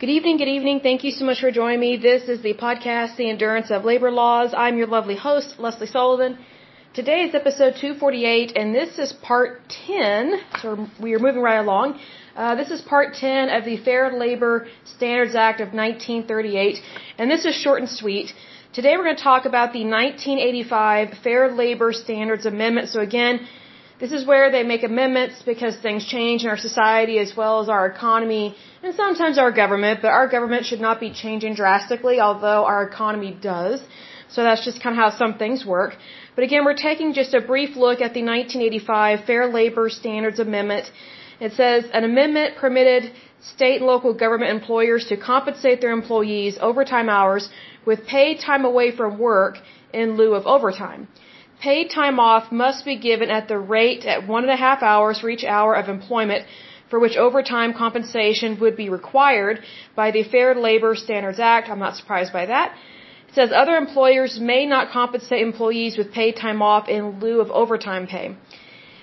Good evening, good evening. Thank you so much for joining me. This is the podcast, The Importance of Labor Laws. I'm your lovely host, Lesley Sullivan. Today is episode 248, and this is part 10, so we are moving right along. Uh, this is part 10 of the Fair Labor Standards Act of 1938, and this is short and sweet. Today we're going to talk about the 1985 Fair Labor Standards Amendment. So again, this is where they make amendments because things change in our society as well as our economy and sometimes our government, but our government should not be changing drastically, although our economy does. So that's just kind of how some things work. But again, we're taking just a brief look at the 1985 Fair Labor Standards Amendment. It says an amendment permitted state and local government employers to compensate their employees overtime hours with paid time away from work in lieu of overtime. Paid time off must be given at the rate at one and a half hours for each hour of employment for which overtime compensation would be required by the Fair Labor Standards Act. I'm not surprised by that. It says other employers may not compensate employees with paid time off in lieu of overtime pay.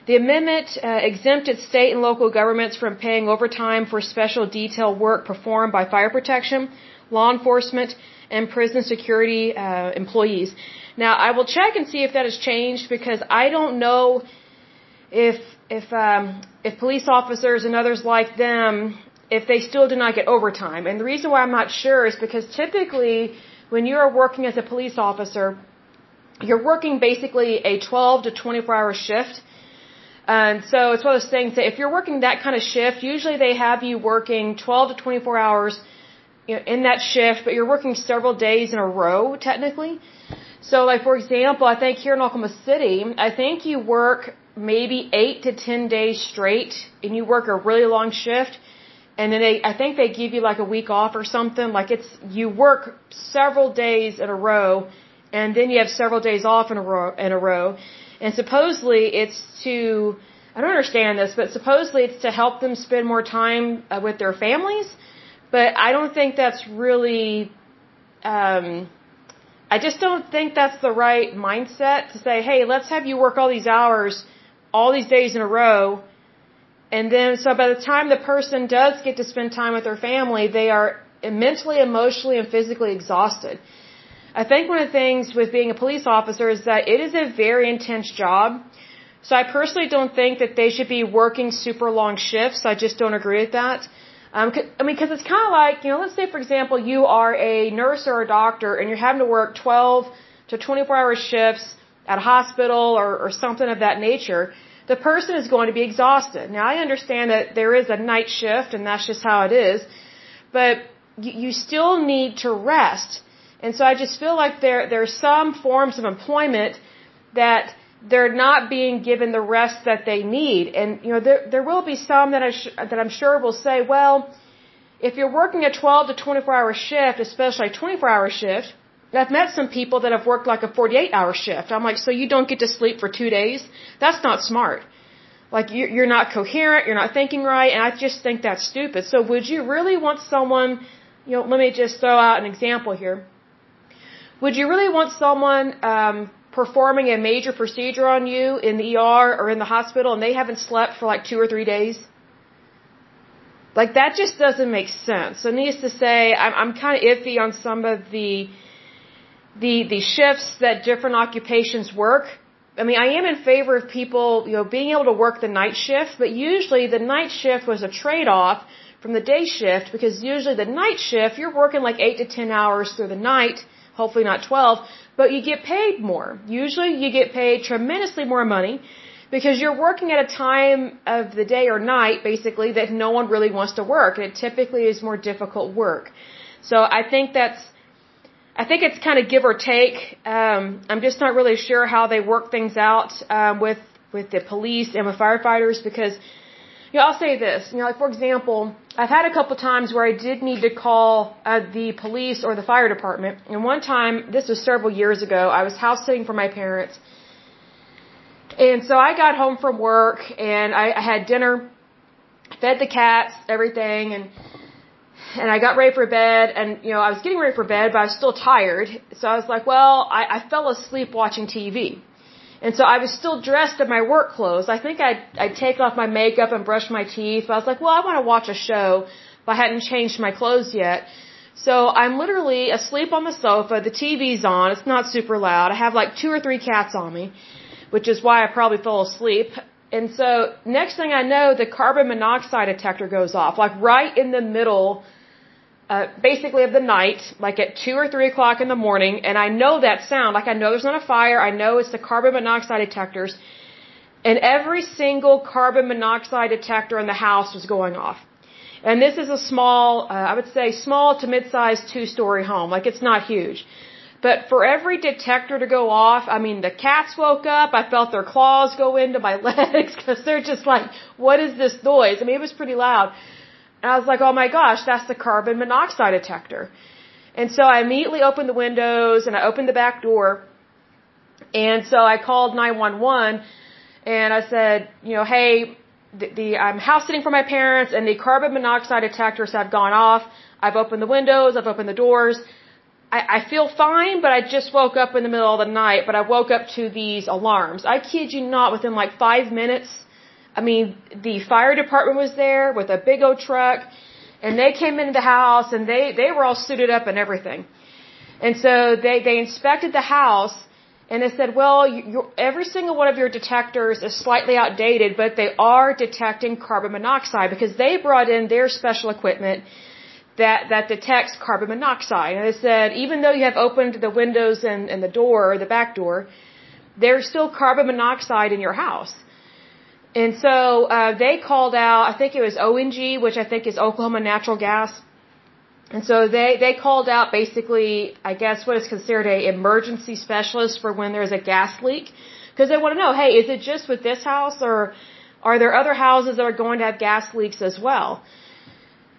The amendment uh, exempted state and local governments from paying overtime for special detail work performed by fire protection, law enforcement, and prison security uh, employees. Now, I will check and see if that has changed because I don't know if if um, if police officers and others like them if they still do not get overtime. And the reason why I'm not sure is because typically when you are working as a police officer, you're working basically a 12 to 24 hour shift. And so it's one of those things that if you're working that kind of shift, usually they have you working 12 to 24 hours you know, in that shift, but you're working several days in a row technically. So, like for example, I think here in Oklahoma City, I think you work maybe eight to ten days straight, and you work a really long shift, and then they, I think they give you like a week off or something. Like it's you work several days in a row, and then you have several days off in a row. In a row, and supposedly it's to I don't understand this, but supposedly it's to help them spend more time uh, with their families. But I don't think that's really. Um, I just don't think that's the right mindset to say, hey, let's have you work all these hours, all these days in a row. And then, so by the time the person does get to spend time with their family, they are mentally, emotionally, and physically exhausted. I think one of the things with being a police officer is that it is a very intense job. So I personally don't think that they should be working super long shifts. I just don't agree with that. Um, I mean, because it's kind of like, you know, let's say, for example, you are a nurse or a doctor and you're having to work 12 to 24 hour shifts at a hospital or, or something of that nature. The person is going to be exhausted. Now, I understand that there is a night shift and that's just how it is, but you, you still need to rest. And so I just feel like there, there are some forms of employment that they're not being given the rest that they need. And you know, there there will be some that I that I'm sure will say, well, if you're working a 12 to 24 hour shift, especially a 24 hour shift, I've met some people that have worked like a 48 hour shift. I'm like, so you don't get to sleep for two days? That's not smart. Like you're not coherent, you're not thinking right, and I just think that's stupid. So would you really want someone, you know, let me just throw out an example here. Would you really want someone um, performing a major procedure on you in the ER or in the hospital and they haven't slept for like two or three days? Like that just doesn't make sense. So needless to say, I'm, I'm kind of iffy on some of the, the, the shifts that different occupations work. I mean, I am in favor of people, you know, being able to work the night shift, but usually the night shift was a trade-off from the day shift because usually the night shift, you're working like 8 to 10 hours through the night, hopefully not 12, but you get paid more. Usually you get paid tremendously more money because you're working at a time of the day or night basically that no one really wants to work and it typically is more difficult work. So I think that's I think it's kind of give or take. Um, I'm just not really sure how they work things out um, with with the police and with firefighters because you I'll say this. You know, like for example, I've had a couple times where I did need to call uh, the police or the fire department. And one time, this was several years ago, I was house sitting for my parents. And so I got home from work and I, I had dinner, fed the cats, everything, and and I got ready for bed. And you know, I was getting ready for bed, but I was still tired. So I was like, well, I, I fell asleep watching TV. And so I was still dressed in my work clothes. I think I'd, I'd take off my makeup and brush my teeth. I was like, well, I want to watch a show. But I hadn't changed my clothes yet. So I'm literally asleep on the sofa. The TV's on. It's not super loud. I have like two or three cats on me, which is why I probably fell asleep. And so next thing I know, the carbon monoxide detector goes off, like right in the middle, uh, basically of the night, like at two or three o'clock in the morning. And I know that sound. Like I know there's not a fire. I know it's the carbon monoxide detectors. And every single carbon monoxide detector in the house was going off. And this is a small, uh, I would say small to mid-sized two-story home. Like it's not huge. But for every detector to go off, I mean, the cats woke up. I felt their claws go into my legs because they're just like, what is this noise? I mean, it was pretty loud. And I was like, oh my gosh, that's the carbon monoxide detector. And so I immediately opened the windows and I opened the back door. And so I called 911 and I said, you know, hey, the, the I'm house sitting for my parents and the carbon monoxide detectors have gone off. I've opened the windows, I've opened the doors. I, I feel fine, but I just woke up in the middle of the night, but I woke up to these alarms. I kid you not, within like five minutes, I mean, the fire department was there with a big old truck, and they came into the house, and they, they were all suited up and everything. And so they, they inspected the house, and they said, well, you, every single one of your detectors is slightly outdated, but they are detecting carbon monoxide because they brought in their special equipment that, that detects carbon monoxide. And they said, even though you have opened the windows and, and the door, or the back door, there's still carbon monoxide in your house. And so uh, they called out, I think it was ONG, which I think is Oklahoma Natural Gas and so they, they called out basically, I guess, what is considered a emergency specialist for when there's a gas leak. Because they want to know, hey, is it just with this house or are there other houses that are going to have gas leaks as well?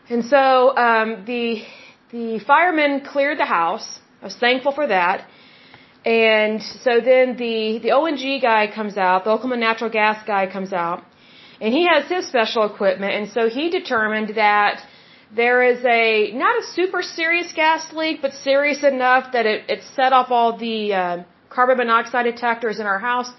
And so, um, the, the firemen cleared the house. I was thankful for that. And so then the, the ONG guy comes out, the Oklahoma Natural Gas guy comes out, and he has his special equipment, and so he determined that there is a not a super serious gas leak, but serious enough that it, it set off all the uh, carbon monoxide detectors in our house.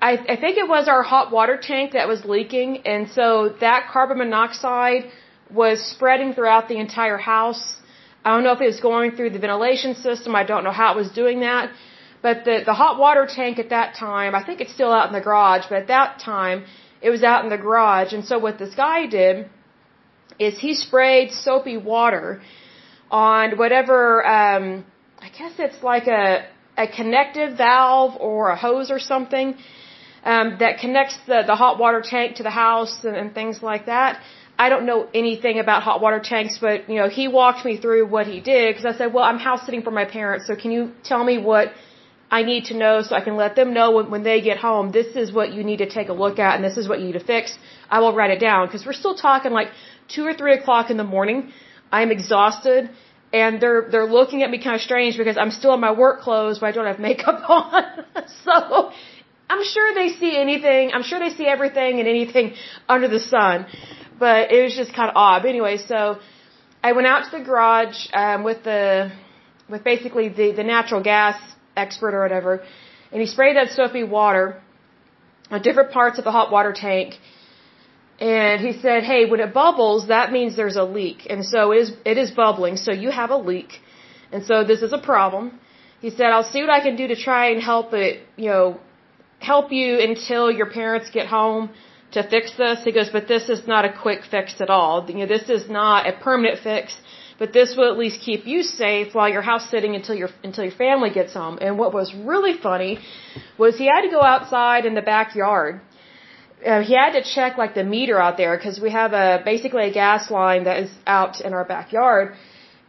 I, I think it was our hot water tank that was leaking, and so that carbon monoxide was spreading throughout the entire house. I don't know if it was going through the ventilation system. I don't know how it was doing that. But the, the hot water tank at that time, I think it's still out in the garage, but at that time, it was out in the garage. And so what this guy did is he sprayed soapy water on whatever um I guess it's like a a connective valve or a hose or something um, that connects the, the hot water tank to the house and, and things like that. I don't know anything about hot water tanks, but you know he walked me through what he did because I said, "Well, I'm house sitting for my parents, so can you tell me what I need to know so I can let them know when, when they get home? This is what you need to take a look at, and this is what you need to fix." I will write it down because we're still talking like two or three o'clock in the morning. I'm exhausted and they're they're looking at me kind of strange because I'm still in my work clothes but I don't have makeup on. so I'm sure they see anything. I'm sure they see everything and anything under the sun. But it was just kind of odd. Anyway, so I went out to the garage um, with the with basically the the natural gas expert or whatever, and he sprayed that soapy water on different parts of the hot water tank and he said, hey, when it bubbles, that means there's a leak. And so it is, it is bubbling, so you have a leak. And so this is a problem. He said, I'll see what I can do to try and help it, you know, help you until your parents get home to fix this. He goes, but this is not a quick fix at all. You know, this is not a permanent fix, but this will at least keep you safe while you're house sitting until your, until your family gets home. And what was really funny was he had to go outside in the backyard uh, he had to check like the meter out there because we have a basically a gas line that is out in our backyard.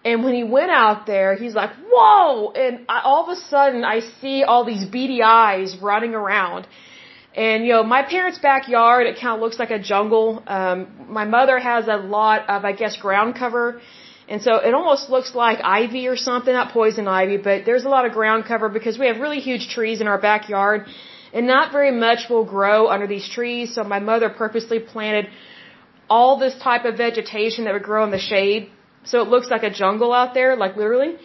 And when he went out there, he's like, "Whoa!" And I, all of a sudden, I see all these beady eyes running around. And you know, my parents' backyard, it kind of looks like a jungle. Um, my mother has a lot of, I guess, ground cover. And so it almost looks like ivy or something, not poison ivy, but there's a lot of ground cover because we have really huge trees in our backyard and not very much will grow under these trees. So my mother purposely planted all this type of vegetation that would grow in the shade. So it looks like a jungle out there, like literally.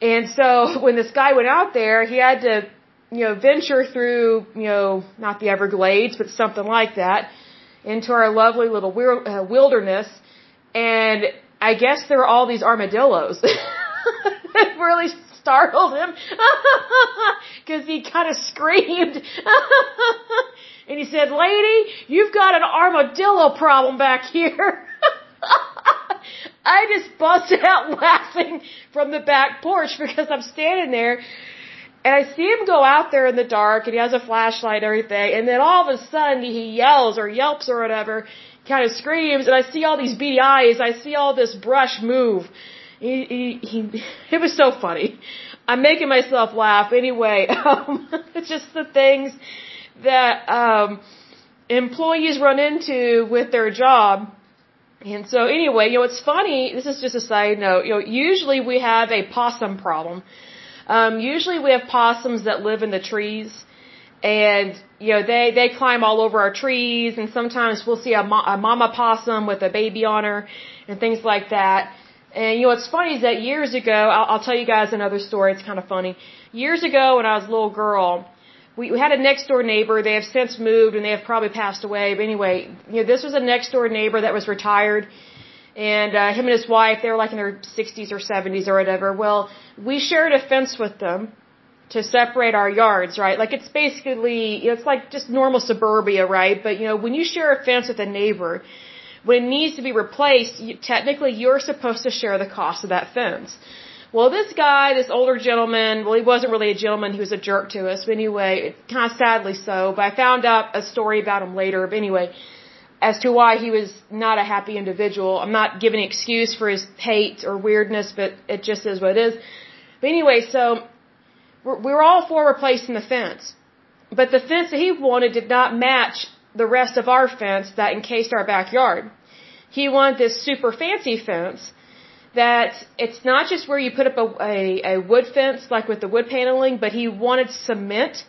And so when this guy went out there, he had to, you know, venture through, you know, not the Everglades, but something like that, into our lovely little uh, wilderness. and I guess there were all these armadillos. it really startled him because he kind of screamed. and he said, "Lady, you've got an armadillo problem back here." I just busted out laughing from the back porch because I'm standing there and I see him go out there in the dark and he has a flashlight and everything and then all of a sudden he yells or yelps or whatever, kind of screams and I see all these beady eyes, I see all this brush move. He, he, he, it was so funny. I'm making myself laugh anyway. Um, it's just the things that, um, employees run into with their job and so anyway, you know, it's funny, this is just a side note, you know, usually we have a possum problem. Um, usually we have possums that live in the trees and, you know, they, they climb all over our trees and sometimes we'll see a, a mama possum with a baby on her and things like that. And, you know, what's funny is that years ago, I'll, I'll tell you guys another story, it's kind of funny. Years ago when I was a little girl, we, we had a next door neighbor. They have since moved and they have probably passed away. But anyway, you know, this was a next door neighbor that was retired. And uh, him and his wife, they were like in their 60s or 70s or whatever. Well, we shared a fence with them to separate our yards, right? Like it's basically, it's like just normal suburbia, right? But you know, when you share a fence with a neighbor, when it needs to be replaced, you, technically you're supposed to share the cost of that fence. Well, this guy, this older gentleman, well, he wasn't really a gentleman. He was a jerk to us. But anyway, kind of sadly so. But I found out a story about him later. But anyway, as to why he was not a happy individual. I'm not giving an excuse for his hate or weirdness, but it just is what it is. But anyway, so we're, we were all for replacing the fence. But the fence that he wanted did not match the rest of our fence that encased our backyard. He wanted this super fancy fence that it's not just where you put up a, a, a wood fence like with the wood paneling, but he wanted cement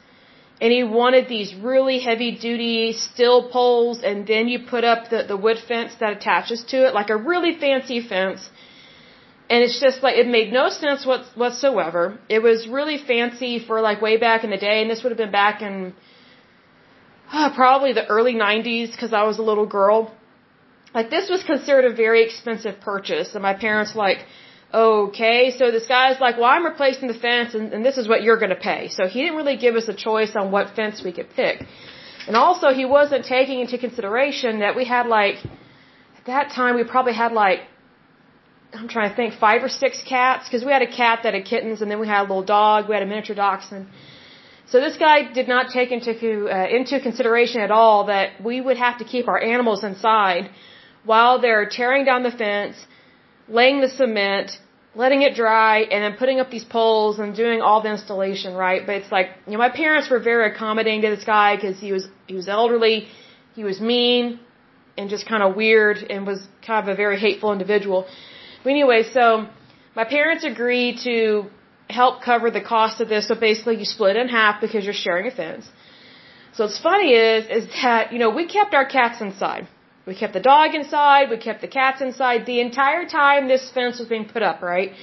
and he wanted these really heavy duty steel poles and then you put up the, the wood fence that attaches to it, like a really fancy fence. And it's just like, it made no sense what, whatsoever. It was really fancy for like way back in the day, and this would have been back in uh, probably the early 90s because I was a little girl like this was considered a very expensive purchase and my parents like okay so this guy's like well i'm replacing the fence and, and this is what you're going to pay. So he didn't really give us a choice on what fence we could pick. And also he wasn't taking into consideration that we had like at that time we probably had like i'm trying to think five or six cats because we had a cat that had kittens and then we had a little dog we had a miniature dachshund. So this guy did not take into uh, into consideration at all that we would have to keep our animals inside while they're tearing down the fence, laying the cement, letting it dry, and then putting up these poles and doing all the installation, right? But it's like, you know, my parents were very accommodating to this guy because he was, he was elderly, he was mean, and just kind of weird, and was kind of a very hateful individual. But anyway, so my parents agreed to help cover the cost of this. So basically, you split it in half because you're sharing a fence. So what's funny is, is that, you know, we kept our cats inside. We kept the dog inside, we kept the cats inside the entire time this fence was being put up, right?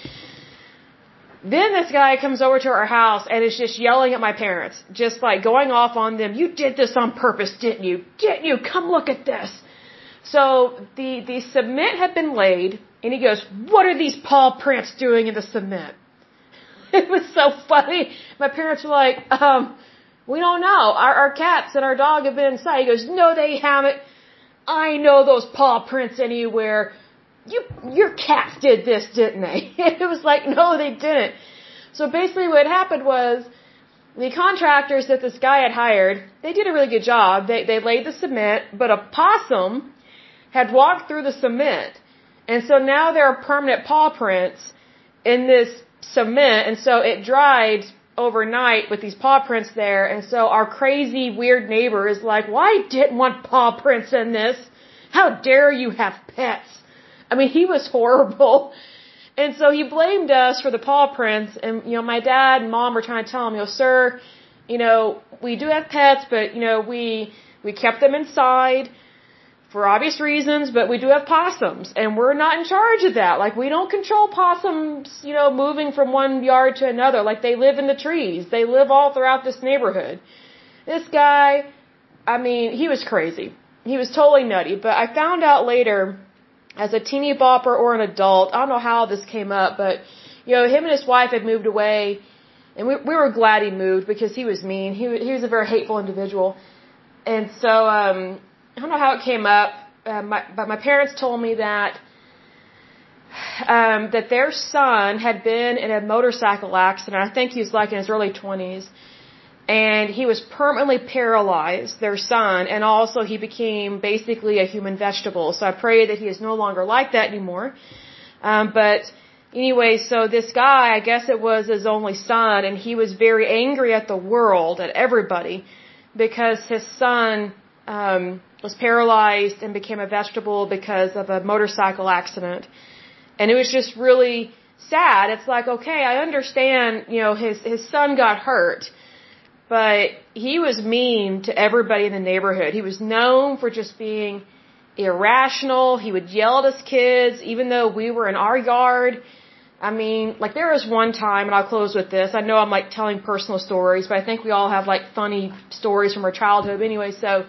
Then this guy comes over to our house and is just yelling at my parents, just like going off on them. You did this on purpose, didn't you? Didn't you? Come look at this. So the the cement had been laid, and he goes, "What are these paw prints doing in the cement?" It was so funny. My parents were like, um, "We don't know. Our, our cats and our dog have been inside." He goes, "No, they haven't. I know those paw prints anywhere. You, your cats did this, didn't they? it was like, no, they didn't. So basically what happened was, the contractors that this guy had hired, they did a really good job. They, they laid the cement, but a possum had walked through the cement. And so now there are permanent paw prints in this cement, and so it dried overnight with these paw prints there, and so our crazy weird neighbor is like, "Why well, didn't want paw prints in this? How dare you have pets?" I mean, he was horrible. And so he blamed us for the paw prints, and you know, my dad and mom were trying to tell him, "You know, sir, you know, we do have pets, but you know, we we kept them inside." For obvious reasons, but we do have possums, and we're not in charge of that. Like, we don't control possums, you know, moving from one yard to another. Like, they live in the trees. They live all throughout this neighborhood. This guy, I mean, he was crazy. He was totally nutty, but I found out later as a teeny bopper or an adult. I don't know how this came up, but you know, him and his wife had moved away, and we we were glad he moved because he was mean. He he was a very hateful individual, and so um, I don't know how it came up, uh, my, but my parents told me that. Um, that their son had been in a motorcycle accident. I think he was like in his early 20s and he was permanently paralyzed, their son, and also he became basically a human vegetable. So I pray that he is no longer like that anymore. Um, but anyway, so this guy, I guess it was his only son, and he was very angry at the world, at everybody, because his son um, was paralyzed and became a vegetable because of a motorcycle accident. And it was just really sad. It's like, okay, I understand, you know, his his son got hurt but he was mean to everybody in the neighborhood. He was known for just being irrational. He would yell at us kids, even though we were in our yard. I mean, like there was one time, and I'll close with this. I know I'm like telling personal stories, but I think we all have like funny stories from our childhood. Anyway, so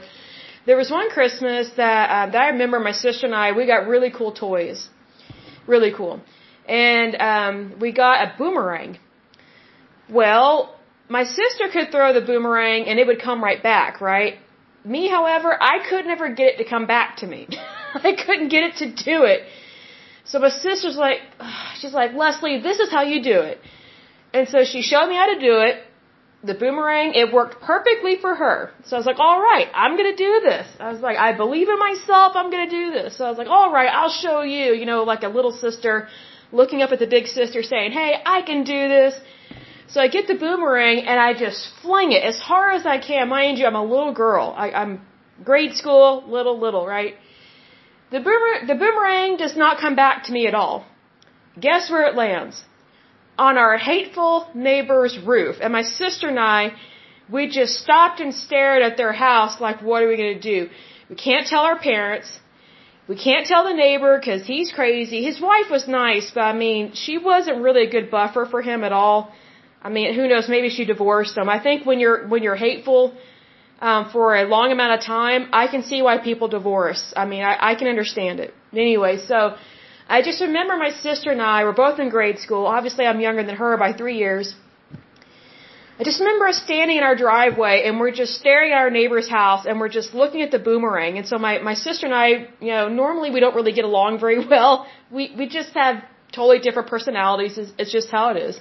there was one Christmas that uh, that I remember. My sister and I we got really cool toys, really cool, and um, we got a boomerang. Well, my sister could throw the boomerang and it would come right back, right? Me, however, I could never get it to come back to me. I couldn't get it to do it. So my sister's like, she's like, Lesley, this is how you do it. And so she showed me how to do it. The boomerang, it worked perfectly for her. So I was like, all right, I'm going to do this. I was like, I believe in myself. I'm going to do this. So I was like, all right, I'll show you, you know, like a little sister looking up at the big sister saying, hey, I can do this. So I get the boomerang and I just fling it as hard as I can. Mind you, I'm a little girl. I, I'm grade school, little, little, right? The, boomer, the boomerang does not come back to me at all. Guess where it lands? On our hateful neighbor's roof. And my sister and I, we just stopped and stared at their house like, what are we going to do? We can't tell our parents. We can't tell the neighbor because he's crazy. His wife was nice, but I mean, she wasn't really a good buffer for him at all. I mean, who knows? Maybe she divorced him. I think when you're when you're hateful um, for a long amount of time, I can see why people divorce. I mean, I, I can understand it. Anyway, so I just remember my sister and I were both in grade school. Obviously, I'm younger than her by three years. I just remember us standing in our driveway and we're just staring at our neighbor's house and we're just looking at the boomerang. And so my, my sister and I, you know, normally we don't really get along very well. We, we just have totally different personalities. It's, it's just how it is.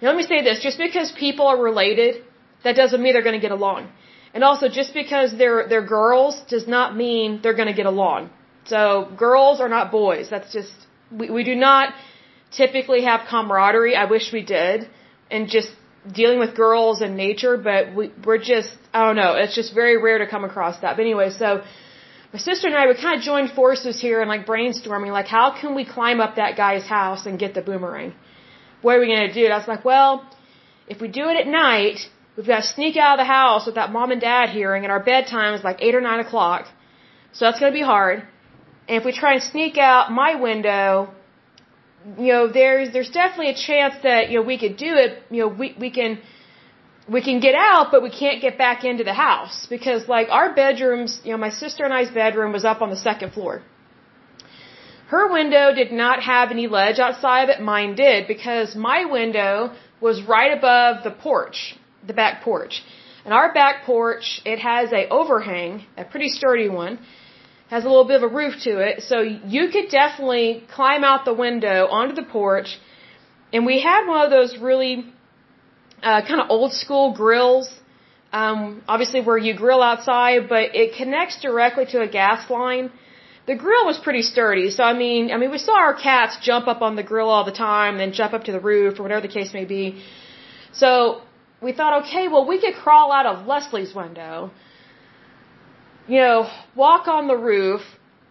Now, let me say this: just because people are related, that doesn't mean they're going to get along. And also, just because they're they're girls does not mean they're going to get along. So, girls are not boys. That's just we we do not typically have camaraderie. I wish we did, and just dealing with girls and nature, but we we're just I don't know. It's just very rare to come across that. But anyway, so my sister and I would kind of join forces here and like brainstorming, like how can we climb up that guy's house and get the boomerang what are we to do? And I was like, well, if we do it at night, we've got to sneak out of the house without mom and dad hearing, and our bedtime is like 8 or 9 o'clock. So that's going to be hard. And if we try and sneak out my window, you know, there's there's definitely a chance that you know we could do it. You know, we we can we can get out, but we can't get back into the house because like our bedrooms, you know, my sister and I's bedroom was up on the second floor. Her window did not have any ledge outside of it. Mine did because my window was right above the porch, the back porch. And our back porch, it has a overhang, a pretty sturdy one, has a little bit of a roof to it. So you could definitely climb out the window onto the porch. And we had one of those really uh, kind of old school grills. Um, obviously where you grill outside, but it connects directly to a gas line the grill was pretty sturdy. So I mean, I mean, we saw our cats jump up on the grill all the time, and then jump up to the roof or whatever the case may be. So we thought, okay, well, we could crawl out of Lesley's window, you know, walk on the roof,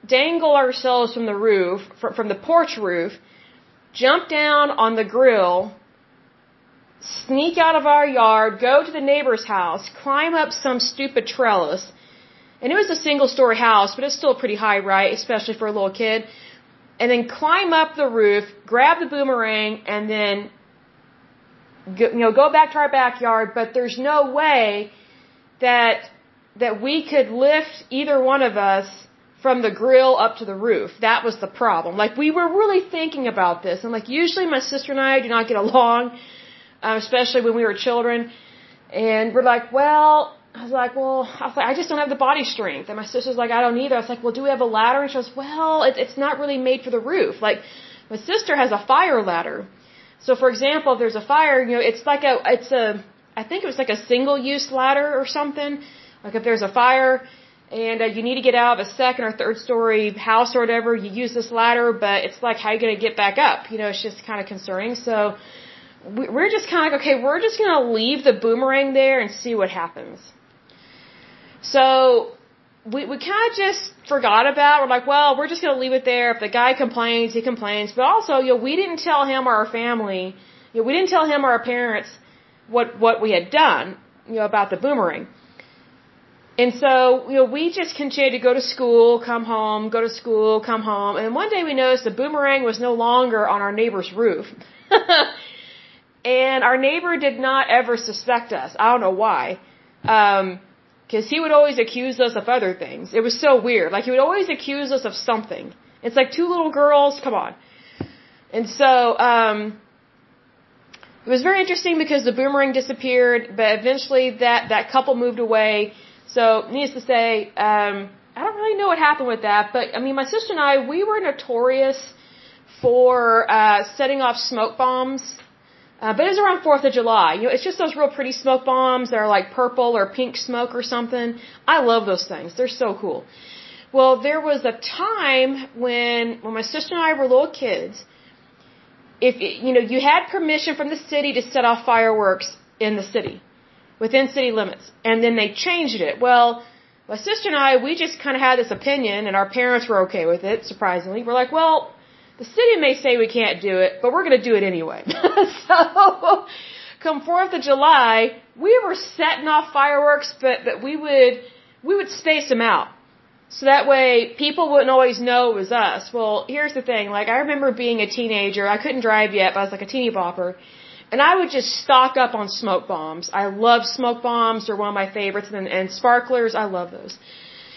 dangle ourselves from the roof, from, from the porch roof, jump down on the grill, sneak out of our yard, go to the neighbor's house, climb up some stupid trellis, and it was a single story house, but it's still pretty high, right? Especially for a little kid. And then climb up the roof, grab the boomerang, and then, you know, go back to our backyard. But there's no way that, that we could lift either one of us from the grill up to the roof. That was the problem. Like we were really thinking about this, and like usually my sister and I do not get along, uh, especially when we were children. And we're like, well, I was like, well, I was like, I just don't have the body strength. And my sister's like, I don't either. I was like, well, do we have a ladder? And she goes, well, it, it's not really made for the roof. Like, my sister has a fire ladder. So, for example, if there's a fire, you know, it's like a, it's a, I think it was like a single-use ladder or something. Like if there's a fire and uh, you need to get out of a second or third story house or whatever, you use this ladder, but it's like how are you going to get back up? You know, it's just kind of concerning. So, we're just kind of like, okay, we're just going to leave the boomerang there and see what happens. So we, we kind of just forgot about. It. We're like, well, we're just going to leave it there. If the guy complains, he complains. But also, you know, we didn't tell him or our family, you know, we didn't tell him or our parents what what we had done, you know, about the boomerang. And so, you know, we just continued to go to school, come home, go to school, come home. And one day we noticed the boomerang was no longer on our neighbor's roof. and our neighbor did not ever suspect us. I don't know why. Um, because he would always accuse us of other things. It was so weird. Like he would always accuse us of something. It's like two little girls, come on. And so, um, it was very interesting because the boomerang disappeared, but eventually that, that couple moved away. So, needless to say, um, I don't really know what happened with that, but I mean, my sister and I, we were notorious for, uh, setting off smoke bombs uh, but it was around 4th of July. You know, it's just those real pretty smoke bombs that are like purple or pink smoke or something. I love those things. They're so cool. Well, there was a time when, when my sister and I were little kids, if, you know, you had permission from the city to set off fireworks in the city, within city limits. And then they changed it. Well, my sister and I, we just kind of had this opinion and our parents were okay with it, surprisingly. We're like, well, the city may say we can't do it, but we're going to do it anyway. so, come 4th of July, we were setting off fireworks, but, but we would, we would space them out. So that way people wouldn't always know it was us. Well, here's the thing, like I remember being a teenager, I couldn't drive yet, but I was like a teeny bopper. And I would just stock up on smoke bombs. I love smoke bombs, they're one of my favorites, and, and sparklers, I love those.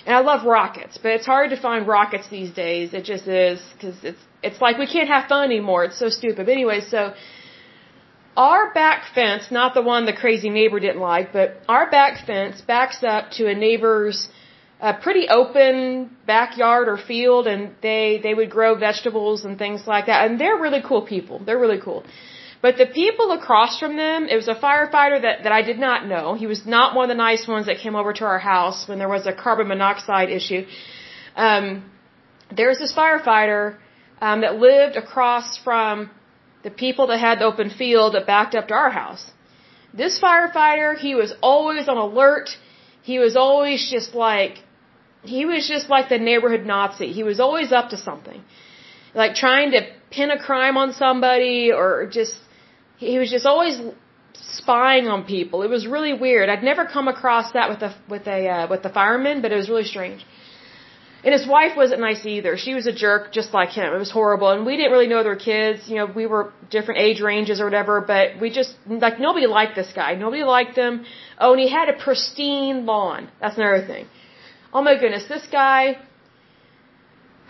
And I love rockets, but it's hard to find rockets these days. It just is, because it's it's like we can't have fun anymore. It's so stupid. But anyway, so our back fence, not the one the crazy neighbor didn't like, but our back fence backs up to a neighbor's a pretty open backyard or field and they they would grow vegetables and things like that and they're really cool people they're really cool but the people across from them it was a firefighter that that I did not know he was not one of the nice ones that came over to our house when there was a carbon monoxide issue um was this firefighter um, that lived across from the people that had the open field that backed up to our house. This firefighter, he was always on alert. He was always just like, he was just like the neighborhood Nazi. He was always up to something. Like trying to pin a crime on somebody or just, he was just always spying on people. It was really weird. I'd never come across that with a, with a, uh, with the fireman, but it was really strange. And his wife wasn't nice either. She was a jerk just like him. It was horrible. And we didn't really know their kids. You know, we were different age ranges or whatever, but we just, like, nobody liked this guy. Nobody liked him. Oh, and he had a pristine lawn. That's another thing. Oh my goodness, this guy,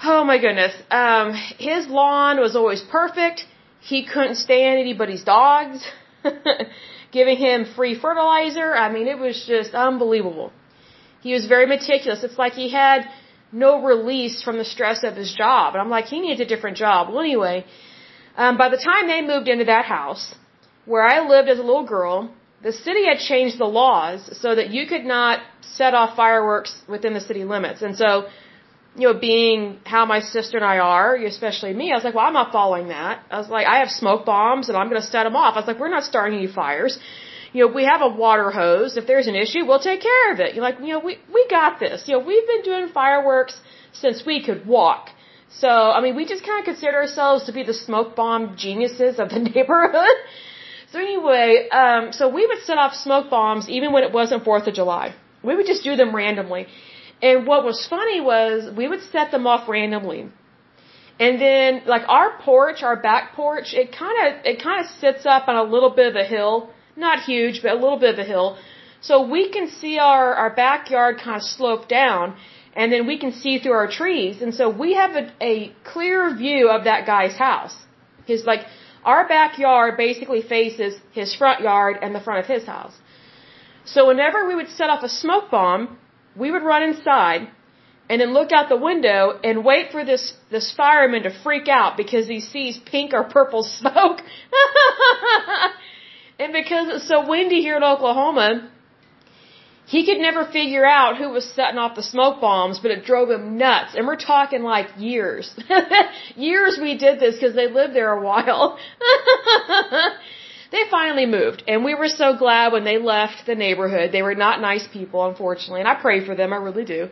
oh my goodness, um, his lawn was always perfect. He couldn't stand anybody's dogs. Giving him free fertilizer. I mean, it was just unbelievable. He was very meticulous. It's like he had, no release from the stress of his job. And I'm like, he needs a different job. Well, anyway, um, by the time they moved into that house, where I lived as a little girl, the city had changed the laws so that you could not set off fireworks within the city limits. And so, you know, being how my sister and I are, especially me, I was like, well, I'm not following that. I was like, I have smoke bombs and I'm going to set them off. I was like, we're not starting any fires you know, we have a water hose. If there's an issue, we'll take care of it. You're like, you know, we, we got this. You know, we've been doing fireworks since we could walk. So, I mean, we just kind of consider ourselves to be the smoke bomb geniuses of the neighborhood. so anyway, um, so we would set off smoke bombs even when it wasn't 4th of July. We would just do them randomly. And what was funny was we would set them off randomly. And then, like our porch, our back porch, it kind of, it kind of sits up on a little bit of a hill not huge, but a little bit of a hill. So we can see our, our backyard kind of slope down. and then we can see through our trees. And so we have a, a clear view of that guy's house. His like our backyard basically faces his front yard and the front of his house. So whenever we would set off a smoke bomb, we would run inside and then look out the window and wait for this this fireman to freak out because he sees pink or purple smoke. and because it's so windy here in Oklahoma, he could never figure out who was setting off the smoke bombs, but it drove him nuts. And we're talking like years. years we did this because they lived there a while. they finally moved, and we were so glad when they left the neighborhood. They were not nice people, unfortunately, and I pray for them. I really do.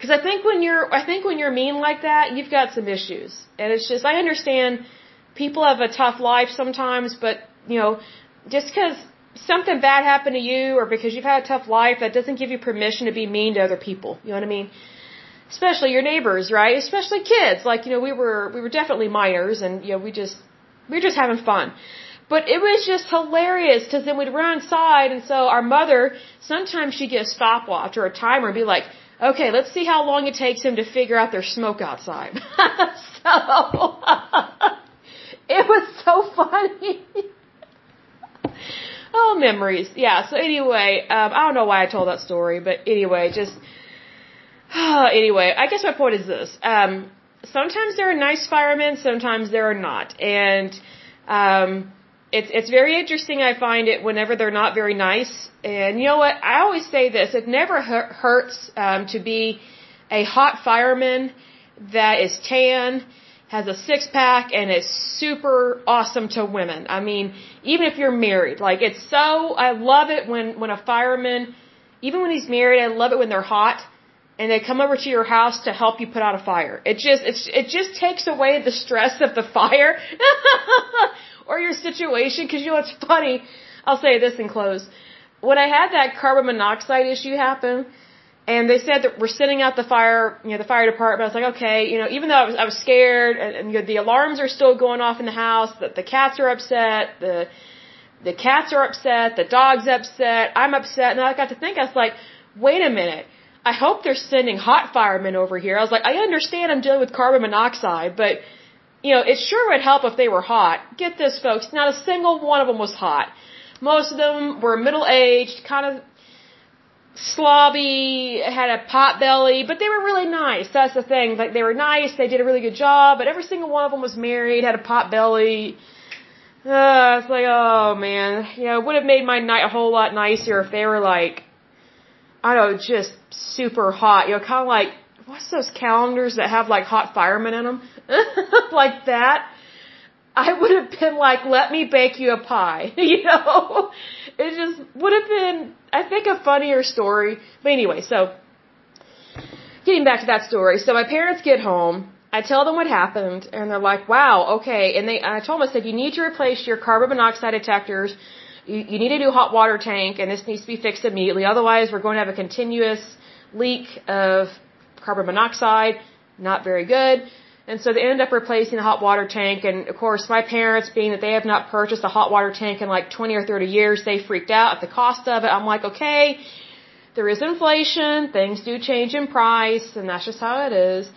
Because I think when you're, I think when you're mean like that, you've got some issues. And it's just, I understand people have a tough life sometimes, but, you know, just because something bad happened to you or because you've had a tough life, that doesn't give you permission to be mean to other people. You know what I mean? Especially your neighbors, right? Especially kids. Like, you know, we were, we were definitely minors and, you know, we just, we were just having fun. But it was just hilarious because then we'd run inside and so our mother, sometimes she'd get a stopwatch or a timer and be like, okay, let's see how long it takes him to figure out there's smoke outside. so, it was so funny. Oh, memories. Yeah. So anyway, um, I don't know why I told that story, but anyway, just anyway, I guess my point is this: um, sometimes there are nice firemen, sometimes there are not, and um, it's it's very interesting. I find it whenever they're not very nice. And you know what? I always say this: it never hurts um, to be a hot fireman that is tan has a six pack and is super awesome to women. I mean, even if you're married, like it's so, I love it when, when a fireman, even when he's married, I love it when they're hot and they come over to your house to help you put out a fire. It just, it's, it just takes away the stress of the fire or your situation. Cause you know what's funny? I'll say this in close. When I had that carbon monoxide issue happen, and they said that we're sending out the fire, you know, the fire department. I was like, okay, you know, even though I was, I was scared, and, and you know, the alarms are still going off in the house. That the cats are upset. The the cats are upset. The dog's upset. I'm upset. And I got to think, I was like, wait a minute. I hope they're sending hot firemen over here. I was like, I understand I'm dealing with carbon monoxide, but you know, it sure would help if they were hot. Get this, folks. Not a single one of them was hot. Most of them were middle aged, kind of slobby, had a pot belly, but they were really nice. That's the thing. Like they were nice, they did a really good job, but every single one of them was married, had a pot belly. Uh, it's like, oh man, you know, it would have made my night a whole lot nicer if they were like, I don't know, just super hot. You know, kind of like what's those calendars that have like hot firemen in them, like that. I would have been like, let me bake you a pie, you know? It just would have been, I think, a funnier story. But anyway, so, getting back to that story. So my parents get home, I tell them what happened, and they're like, wow, okay. And they, and I told them, I said, you need to replace your carbon monoxide detectors. You, you need a new hot water tank, and this needs to be fixed immediately. Otherwise, we're going to have a continuous leak of carbon monoxide. Not very good. And so they ended up replacing the hot water tank. And of course, my parents, being that they have not purchased a hot water tank in like 20 or 30 years, they freaked out at the cost of it. I'm like, okay, there is inflation. Things do change in price. And that's just how it is.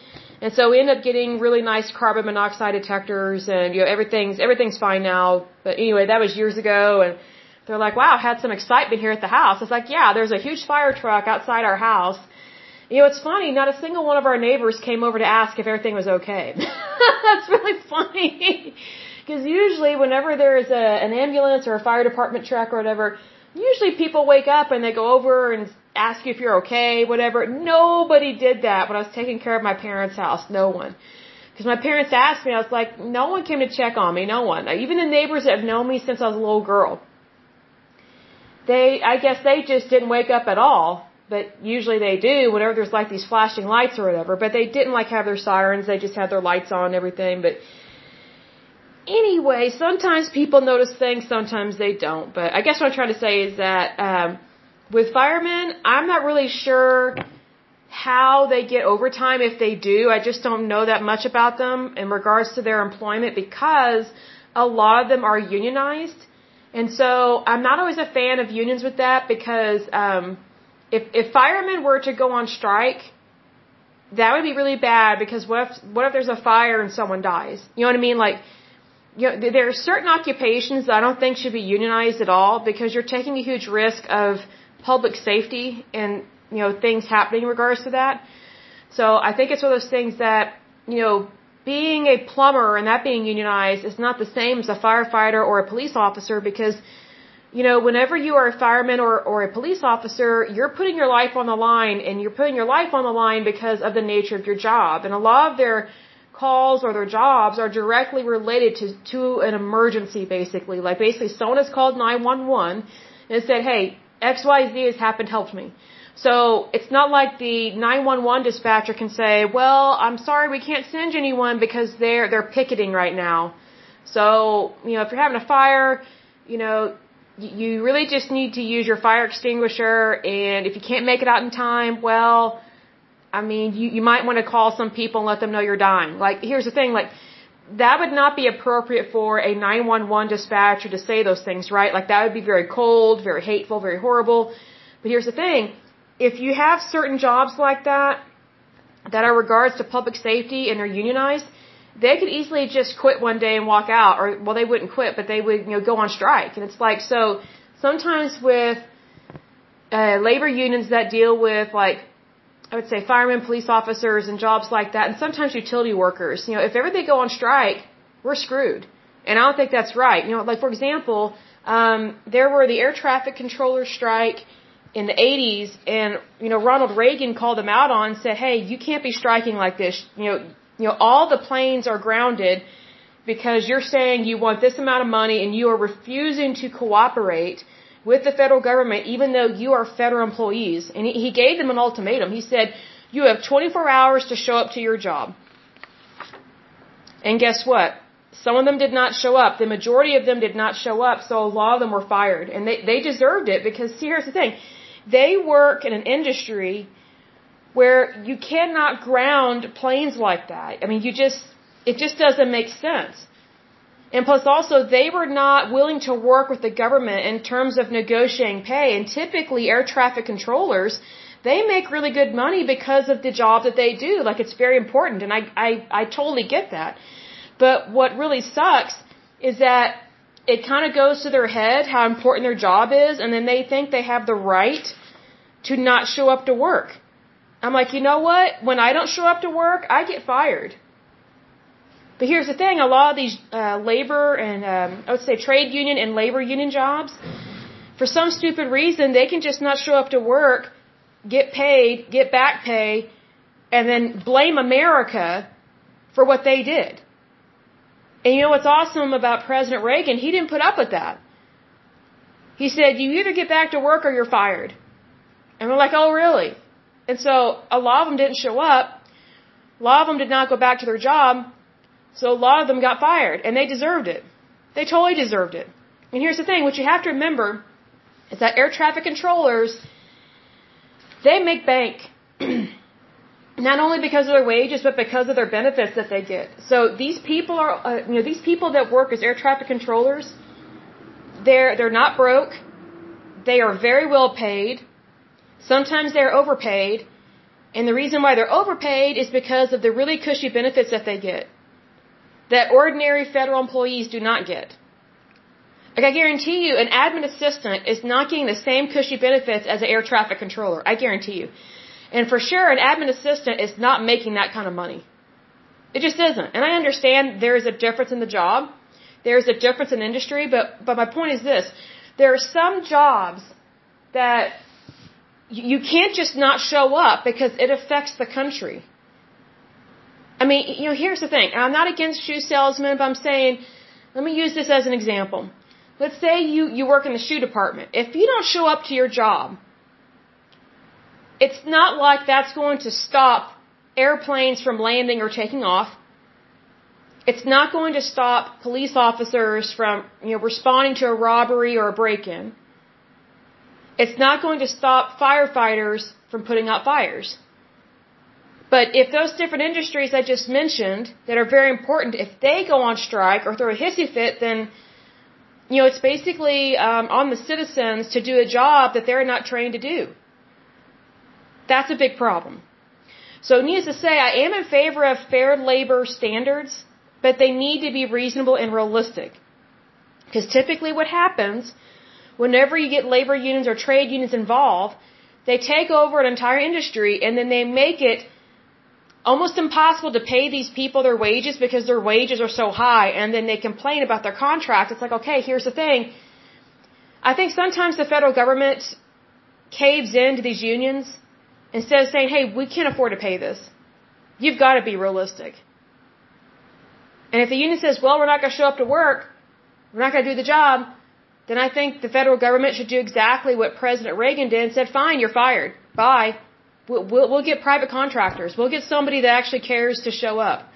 And so we end up getting really nice carbon monoxide detectors and, you know, everything's, everything's fine now. But anyway, that was years ago. And they're like, wow, had some excitement here at the house. It's like, yeah, there's a huge fire truck outside our house you know, it's funny, not a single one of our neighbors came over to ask if everything was okay. That's really funny. Because usually whenever there's a, an ambulance or a fire department truck or whatever, usually people wake up and they go over and ask you if you're okay, whatever. Nobody did that when I was taking care of my parents' house. No one. Because my parents asked me, I was like, no one came to check on me. No one. Even the neighbors that have known me since I was a little girl. They, I guess they just didn't wake up at all but usually they do whenever there's like these flashing lights or whatever. But they didn't like have their sirens; they just had their lights on and everything. But anyway, sometimes people notice things, sometimes they don't. But I guess what I'm trying to say is that um, with firemen, I'm not really sure how they get overtime if they do. I just don't know that much about them in regards to their employment because a lot of them are unionized. And so I'm not always a fan of unions with that because um if if firemen were to go on strike, that would be really bad because what if what if there's a fire and someone dies? You know what I mean? Like, you know, there are certain occupations that I don't think should be unionized at all because you're taking a huge risk of public safety and you know things happening in regards to that. So I think it's one of those things that you know being a plumber and that being unionized is not the same as a firefighter or a police officer because you know, whenever you are a fireman or, or a police officer, you're putting your life on the line and you're putting your life on the line because of the nature of your job. And a lot of their calls or their jobs are directly related to, to an emergency basically. Like basically someone has called 911 and said, hey, XYZ has happened, help me. So it's not like the 911 dispatcher can say, well, I'm sorry, we can't send anyone because they're, they're picketing right now. So, you know, if you're having a fire, you know, you really just need to use your fire extinguisher and if you can't make it out in time, well, I mean, you, you might want to call some people and let them know you're dying. Like, here's the thing, like, that would not be appropriate for a 911 dispatcher to say those things, right? Like, that would be very cold, very hateful, very horrible. But here's the thing, if you have certain jobs like that, that are regards to public safety and are unionized, they could easily just quit one day and walk out, or well, they wouldn't quit, but they would you know go on strike. And it's like so. Sometimes with uh, labor unions that deal with like I would say firemen, police officers, and jobs like that, and sometimes utility workers. You know, if ever they go on strike, we're screwed. And I don't think that's right. You know, like for example, um, there were the air traffic controller strike in the 80s, and you know Ronald Reagan called them out on, said, "Hey, you can't be striking like this. You know, you know, all the planes are grounded because you're saying you want this amount of money and you are refusing to cooperate with the federal government even though you are federal employees. And he, gave them an ultimatum. He said, you have 24 hours to show up to your job. And guess what? Some of them did not show up. The majority of them did not show up, so a lot of them were fired. And they, they deserved it because, see, here's the thing. They work in an industry where you cannot ground planes like that. I mean, you just, it just doesn't make sense. And plus also, they were not willing to work with the government in terms of negotiating pay. And typically, air traffic controllers, they make really good money because of the job that they do. Like, it's very important. And I, I, I totally get that. But what really sucks is that it kind of goes to their head how important their job is. And then they think they have the right to not show up to work. I'm like, you know what? When I don't show up to work, I get fired. But here's the thing: a lot of these uh, labor and um, I would say trade union and labor union jobs, for some stupid reason, they can just not show up to work, get paid, get back pay, and then blame America for what they did. And you know what's awesome about President Reagan? He didn't put up with that. He said, "You either get back to work or you're fired." And we're like, "Oh, really?" And so a lot of them didn't show up. A lot of them did not go back to their job. So a lot of them got fired and they deserved it. They totally deserved it. And here's the thing, what you have to remember is that air traffic controllers, they make bank. Not only because of their wages, but because of their benefits that they get. So these people are, uh, you know, these people that work as air traffic controllers, they're, they're not broke. They are very well paid. Sometimes they're overpaid. And the reason why they're overpaid is because of the really cushy benefits that they get that ordinary federal employees do not get. Like I guarantee you, an admin assistant is not getting the same cushy benefits as an air traffic controller. I guarantee you. And for sure, an admin assistant is not making that kind of money. It just isn't. And I understand there is a difference in the job. There is a difference in industry, but, but my point is this. There are some jobs that you can't just not show up because it affects the country. I mean, you know, here's the thing. I'm not against shoe salesmen, but I'm saying, let me use this as an example. Let's say you, you work in the shoe department. If you don't show up to your job, it's not like that's going to stop airplanes from landing or taking off. It's not going to stop police officers from, you know, responding to a robbery or a break-in. It's not going to stop firefighters from putting out fires. But if those different industries I just mentioned that are very important, if they go on strike or throw a hissy fit, then you know it's basically um, on the citizens to do a job that they're not trained to do. That's a big problem. So needless to say, I am in favor of fair labor standards, but they need to be reasonable and realistic. Because typically what happens, whenever you get labor unions or trade unions involved, they take over an entire industry and then they make it almost impossible to pay these people their wages because their wages are so high and then they complain about their contract. It's like, okay, here's the thing. I think sometimes the federal government caves into these unions instead of saying, hey, we can't afford to pay this. You've got to be realistic. And if the union says, well, we're not going to show up to work, we're not going to do the job, then I think the federal government should do exactly what President Reagan did and said, fine, you're fired. Bye. We'll, we'll, we'll get private contractors. We'll get somebody that actually cares to show up.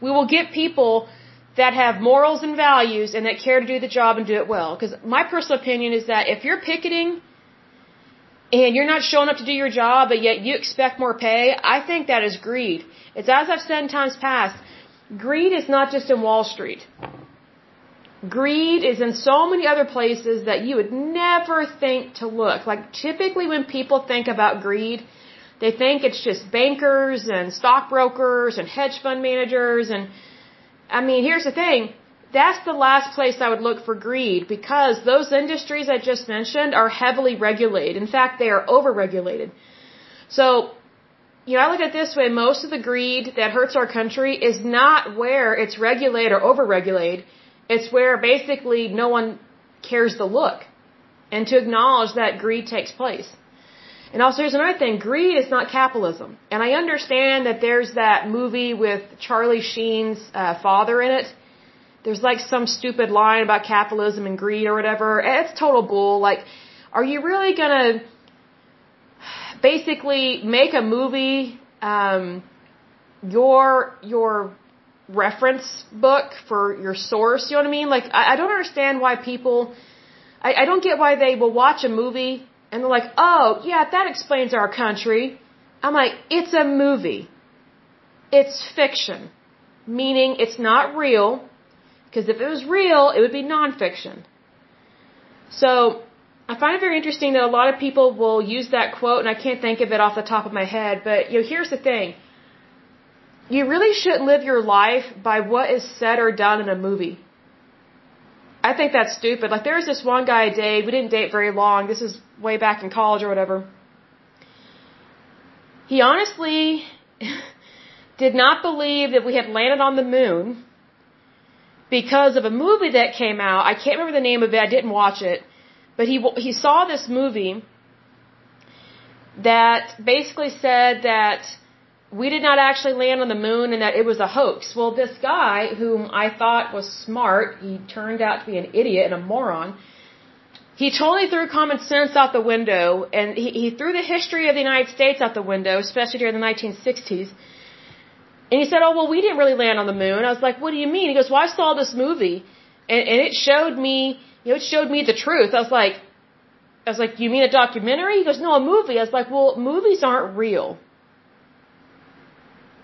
We will get people that have morals and values and that care to do the job and do it well. Because my personal opinion is that if you're picketing and you're not showing up to do your job, but yet you expect more pay, I think that is greed. It's as I've said in times past, greed is not just in Wall Street. Greed is in so many other places that you would never think to look. Like typically when people think about greed, they think it's just bankers and stockbrokers and hedge fund managers. And I mean, here's the thing. That's the last place I would look for greed because those industries I just mentioned are heavily regulated. In fact, they are overregulated. So, you know, I look at it this way. Most of the greed that hurts our country is not where it's regulated or overregulated. It's where basically no one cares to look and to acknowledge that greed takes place. And also, here's another thing: greed is not capitalism. And I understand that there's that movie with Charlie Sheen's uh, father in it. There's like some stupid line about capitalism and greed or whatever. It's total bull. Like, are you really gonna basically make a movie um, your your reference book for your source? You know what I mean? Like, I, I don't understand why people. I, I don't get why they will watch a movie and they're like, oh, yeah, that explains our country. I'm like, it's a movie. It's fiction. Meaning it's not real. Because if it was real, it would be nonfiction. So, I find it very interesting that a lot of people will use that quote, and I can't think of it off the top of my head, but, you know, here's the thing. You really shouldn't live your life by what is said or done in a movie. I think that's stupid. Like there was this one guy I dated. We didn't date very long. This is way back in college or whatever. He honestly did not believe that we had landed on the moon because of a movie that came out. I can't remember the name of it. I didn't watch it, but he he saw this movie that basically said that we did not actually land on the moon and that it was a hoax. Well, this guy, whom I thought was smart, he turned out to be an idiot and a moron. He totally threw common sense out the window and he, he threw the history of the United States out the window, especially during the 1960s. And he said, oh, well, we didn't really land on the moon. I was like, what do you mean? He goes, well, I saw this movie and, and it showed me, you know, it showed me the truth. I was like, I was like, you mean a documentary? He goes, no, a movie. I was like, well, movies aren't real.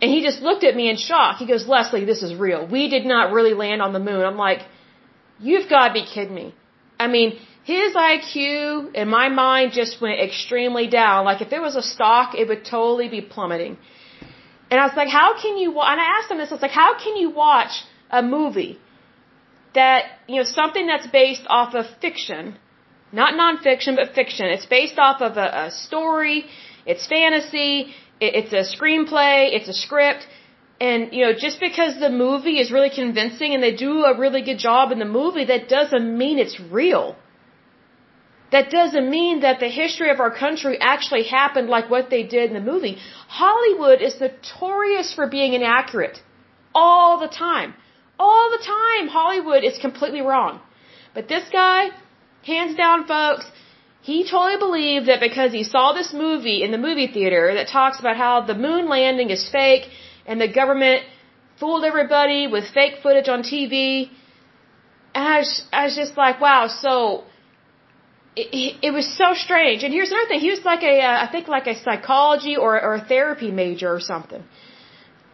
And he just looked at me in shock. He goes, Lesley, this is real. We did not really land on the moon. I'm like, you've got to be kidding me. I mean, his IQ in my mind just went extremely down. Like if it was a stock, it would totally be plummeting. And I was like, how can you, and I asked him this, I was like, how can you watch a movie that, you know, something that's based off of fiction, not nonfiction, but fiction. It's based off of a, a story, it's fantasy, it's a screenplay, it's a script, and you know, just because the movie is really convincing and they do a really good job in the movie, that doesn't mean it's real. That doesn't mean that the history of our country actually happened like what they did in the movie. Hollywood is notorious for being inaccurate. All the time. All the time, Hollywood is completely wrong. But this guy, hands down folks, he totally believed that because he saw this movie in the movie theater that talks about how the moon landing is fake and the government fooled everybody with fake footage on TV. And I was, I was just like, wow, so it, it was so strange. And here's another thing. He was like a, uh, I think like a psychology or, or a therapy major or something.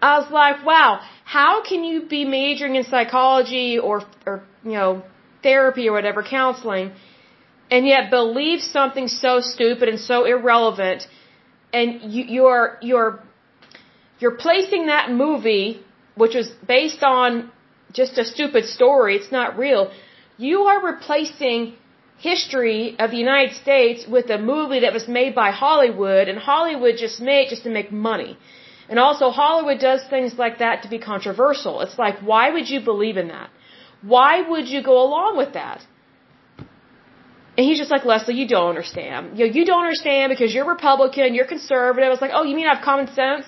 I was like, wow, how can you be majoring in psychology or, or, you know, therapy or whatever, counseling, and yet believe something so stupid and so irrelevant and you, you're you're you're placing that movie, which was based on just a stupid story, it's not real. You are replacing history of the United States with a movie that was made by Hollywood, and Hollywood just made just to make money. And also, Hollywood does things like that to be controversial. It's like, why would you believe in that? Why would you go along with that? And he's just like, Lesley, you don't understand. You know, you don't understand because you're Republican, you're conservative. I was like, oh, you mean I have common sense?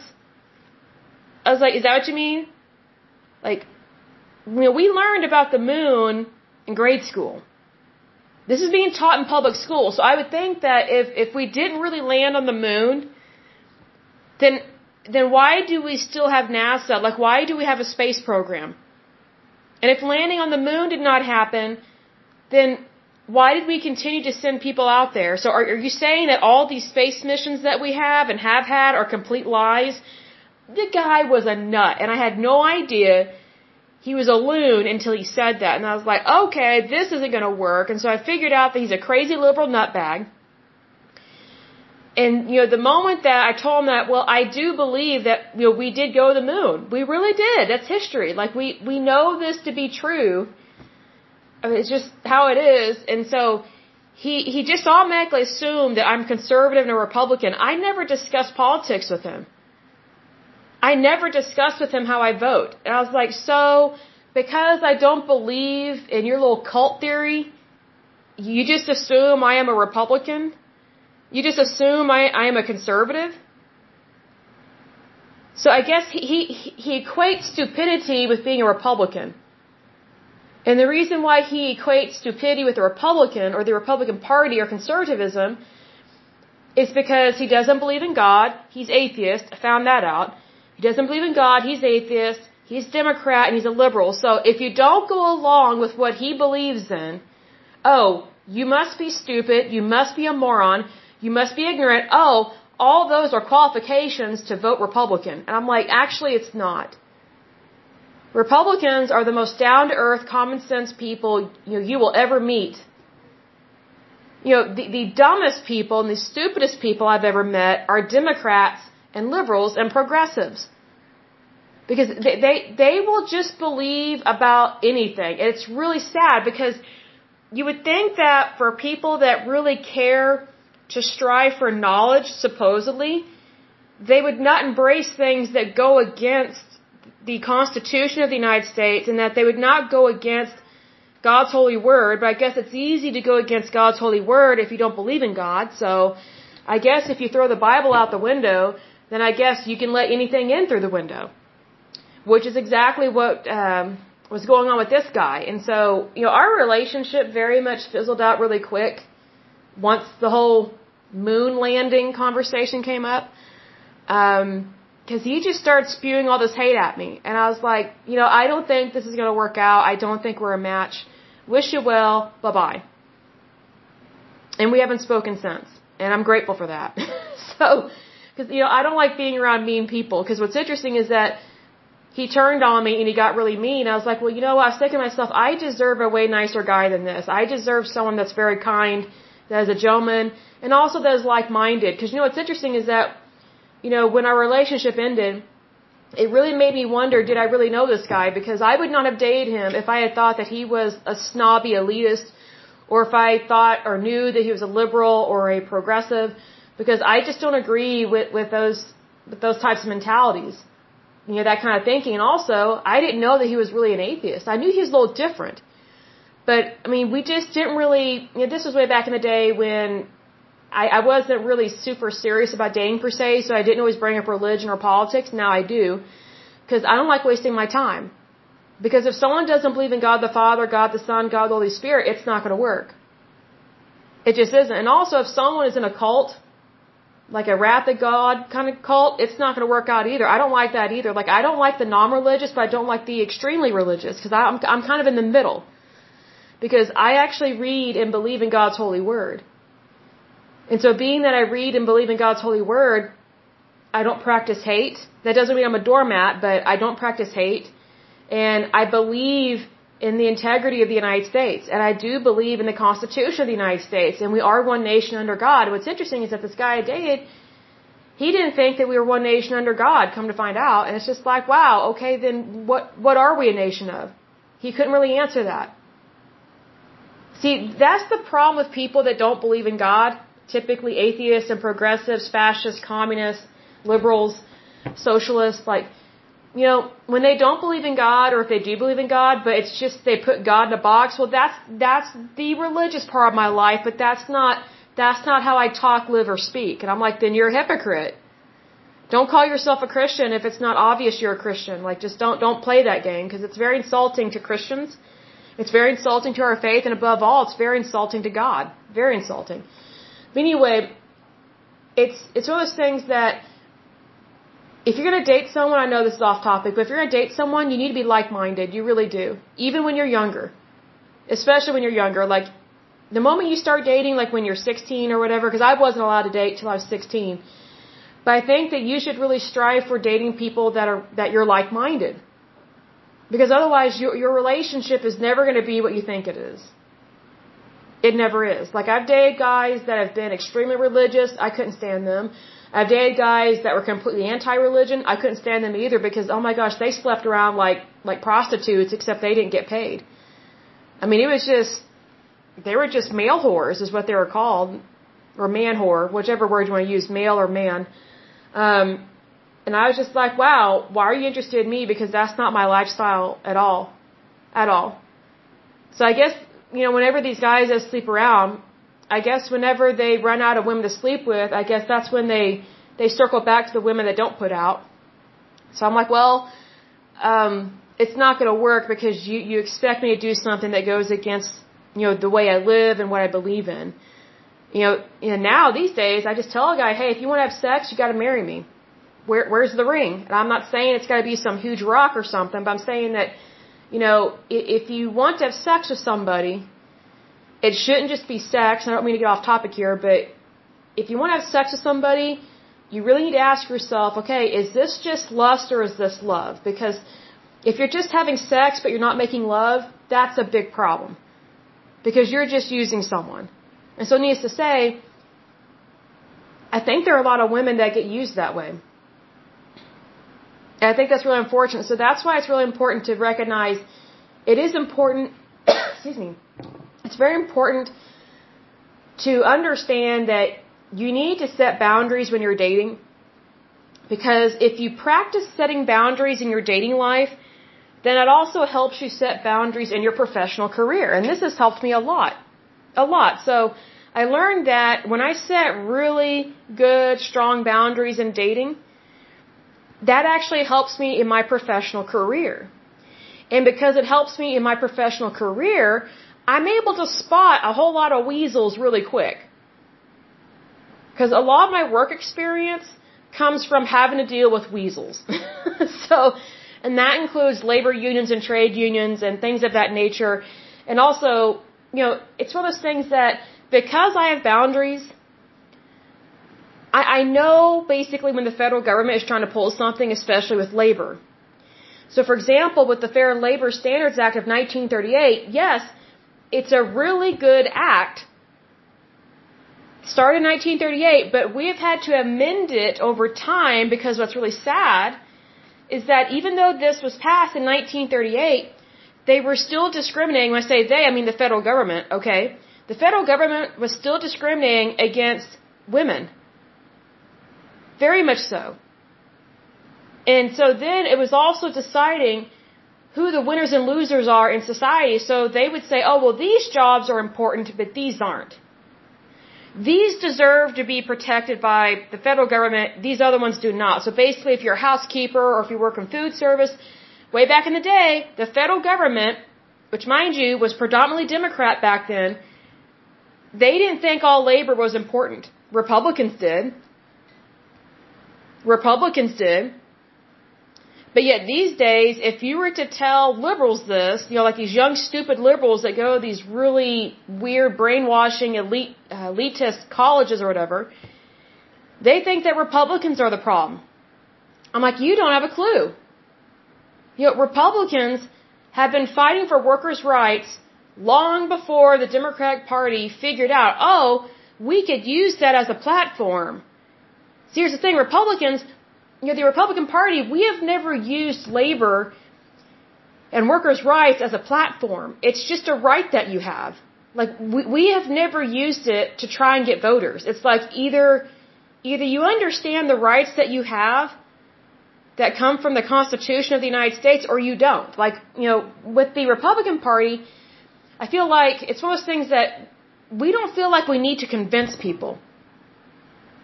I was like, is that what you mean? Like, you know, we learned about the moon in grade school. This is being taught in public school. So I would think that if, if we didn't really land on the moon, then, then why do we still have NASA? Like, why do we have a space program? And if landing on the moon did not happen, then why did we continue to send people out there? So are, are you saying that all these space missions that we have and have had are complete lies? The guy was a nut, and I had no idea he was a loon until he said that. And I was like, okay, this isn't going to work. And so I figured out that he's a crazy liberal nutbag. And, you know, the moment that I told him that, well, I do believe that, you know, we did go to the moon. We really did. That's history. Like, we, we know this to be true. I mean, it's just how it is. And so he, he just automatically assumed that I'm conservative and a Republican. I never discussed politics with him. I never discussed with him how I vote. And I was like, so, because I don't believe in your little cult theory, you just assume I am a Republican? You just assume I, I am a conservative? So I guess he, he, he equates stupidity with being a Republican. And the reason why he equates stupidity with the Republican or the Republican Party or conservatism is because he doesn't believe in God. He's atheist. I found that out. He doesn't believe in God. He's atheist. He's Democrat and he's a liberal. So if you don't go along with what he believes in, oh, you must be stupid. You must be a moron. You must be ignorant. Oh, all those are qualifications to vote Republican. And I'm like, actually, it's not. Republicans are the most down to earth, common sense people you, know, you will ever meet. You know, the, the dumbest people and the stupidest people I've ever met are Democrats and liberals and progressives. Because they, they, they will just believe about anything. And it's really sad because you would think that for people that really care to strive for knowledge, supposedly, they would not embrace things that go against the Constitution of the United States and that they would not go against God's holy word. But I guess it's easy to go against God's holy word if you don't believe in God. So I guess if you throw the Bible out the window, then I guess you can let anything in through the window. Which is exactly what um, was going on with this guy. And so, you know, our relationship very much fizzled out really quick once the whole moon landing conversation came up. Um, because he just started spewing all this hate at me. And I was like, you know, I don't think this is going to work out. I don't think we're a match. Wish you well. Bye bye. And we haven't spoken since. And I'm grateful for that. so, because, you know, I don't like being around mean people. Because what's interesting is that he turned on me and he got really mean. I was like, well, you know what? I was thinking to myself, I deserve a way nicer guy than this. I deserve someone that's very kind, that is a gentleman, and also that is like-minded. Because, you know, what's interesting is that, you know, when our relationship ended, it really made me wonder, did I really know this guy? Because I would not have dated him if I had thought that he was a snobby elitist, or if I thought or knew that he was a liberal or a progressive because I just don't agree with with those with those types of mentalities. You know that kind of thinking, and also I didn't know that he was really an atheist. I knew he was a little different, but I mean we just didn't really. You know, this was way back in the day when I, I wasn't really super serious about dating per se, so I didn't always bring up religion or politics. Now I do, because I don't like wasting my time. Because if someone doesn't believe in God the Father, God the Son, God the Holy Spirit, it's not going to work. It just isn't. And also, if someone is in a cult, like a wrath of God kind of cult, it's not going to work out either. I don't like that either. Like I don't like the non-religious, but I don't like the extremely religious because I'm I'm kind of in the middle. Because I actually read and believe in God's holy word. And so being that I read and believe in God's holy word, I don't practice hate. That doesn't mean I'm a doormat, but I don't practice hate. And I believe in the integrity of the United States. And I do believe in the Constitution of the United States. And we are one nation under God. What's interesting is that this guy I dated, He didn't think that we were one nation under God, come to find out. And it's just like, wow, okay, then what, what are we a nation of? He couldn't really answer that. See, that's the problem with people that don't believe in God. Typically atheists and progressives, fascists, communists, liberals, socialists, like, you know, when they don't believe in God or if they do believe in God, but it's just they put God in a box, well that's that's the religious part of my life, but that's not that's not how I talk, live, or speak. And I'm like, then you're a hypocrite. Don't call yourself a Christian if it's not obvious you're a Christian. Like, just don't don't play that game because it's very insulting to Christians. It's very insulting to our faith, and above all, it's very insulting to God. Very insulting. But anyway, it's it's one of those things that if you're gonna date someone, I know this is off topic, but if you're gonna date someone, you need to be like-minded. You really do. Even when you're younger, especially when you're younger. Like the moment you start dating, like when you're 16 or whatever, because I wasn't allowed to date till I was 16. But I think that you should really strive for dating people that are that you're like-minded, because otherwise your your relationship is never going to be what you think it is. It never is. Like I've dated guys that have been extremely religious. I couldn't stand them. I've dated guys that were completely anti-religion. I couldn't stand them either because oh my gosh, they slept around like like prostitutes except they didn't get paid. I mean, it was just they were just male whores, is what they were called, or man whore, whichever word you want to use, male or man. Um, and I was just like, wow, why are you interested in me? Because that's not my lifestyle at all, at all. So I guess you know, whenever these guys that sleep around, I guess whenever they run out of women to sleep with, I guess that's when they they circle back to the women that don't put out. So I'm like, well, um, it's not going to work because you you expect me to do something that goes against you know, the way I live and what I believe in. You know, know, now these days I just tell a guy, hey, if you want to have sex, you got to marry me. Where, where's the ring? And I'm not saying it's got to be some huge rock or something, but I'm saying that, you know, if you want to have sex with somebody, it shouldn't just be sex. I don't mean to get off topic here, but if you want to have sex with somebody, you really need to ask yourself, okay, is this just lust or is this love? Because if you're just having sex but you're not making love, that's a big problem because you're just using someone. And so, needless to say, I think there are a lot of women that get used that way. And I think that's really unfortunate. So that's why it's really important to recognize it is important, excuse me, it's very important to understand that you need to set boundaries when you're dating. Because if you practice setting boundaries in your dating life, then it also helps you set boundaries in your professional career. And this has helped me a lot. A lot. So I learned that when I set really good, strong boundaries in dating, that actually helps me in my professional career. And because it helps me in my professional career, I'm able to spot a whole lot of weasels really quick. Because a lot of my work experience comes from having to deal with weasels. so and that includes labor unions and trade unions and things of that nature. And also, you know, it's one of those things that because I have boundaries, I, I know basically when the federal government is trying to pull something, especially with labor. So, for example, with the Fair Labor Standards Act of 1938, yes, it's a really good act. Started in 1938, but we have had to amend it over time because what's really sad is that even though this was passed in 1938, they were still discriminating. When I say they, I mean the federal government, okay? The federal government was still discriminating against women. Very much so. And so then it was also deciding who the winners and losers are in society. So they would say, oh, well, these jobs are important, but these aren't. These deserve to be protected by the federal government. These other ones do not. So basically, if you're a housekeeper or if you work in food service, way back in the day, the federal government, which mind you was predominantly Democrat back then, they didn't think all labor was important. Republicans did. Republicans did. But yet these days, if you were to tell liberals this, you know, like these young stupid liberals that go to these really weird brainwashing elite uh, elitist colleges or whatever, they think that Republicans are the problem. I'm like, you don't have a clue. You know, Republicans have been fighting for workers' rights long before the Democratic Party figured out, oh, we could use that as a platform. Here's the thing: Republicans, you know, the Republican Party, we have never used labor and workers' rights as a platform. It's just a right that you have. Like we, we have never used it to try and get voters. It's like either either you understand the rights that you have that come from the Constitution of the United States or you don't. Like, you know, with the Republican Party, I feel like it's one of those things that we don't feel like we need to convince people.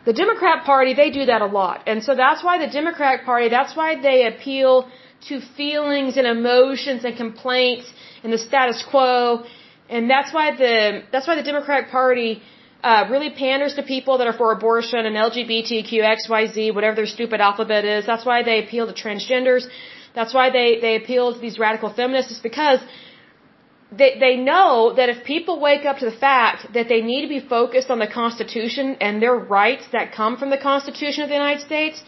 The Democrat Party, they do that a lot. And so that's why the Democratic Party, that's why they appeal to feelings and emotions and complaints and the status quo. And that's why the, that's why the Democratic Party, uh, really panders to people that are for abortion and LGBTQ, XYZ, whatever their stupid alphabet is. That's why they appeal to transgenders. That's why they, they appeal to these radical feminists. Because they, they know that if people wake up to the fact that they need to be focused on the Constitution and their rights that come from the Constitution of the United States,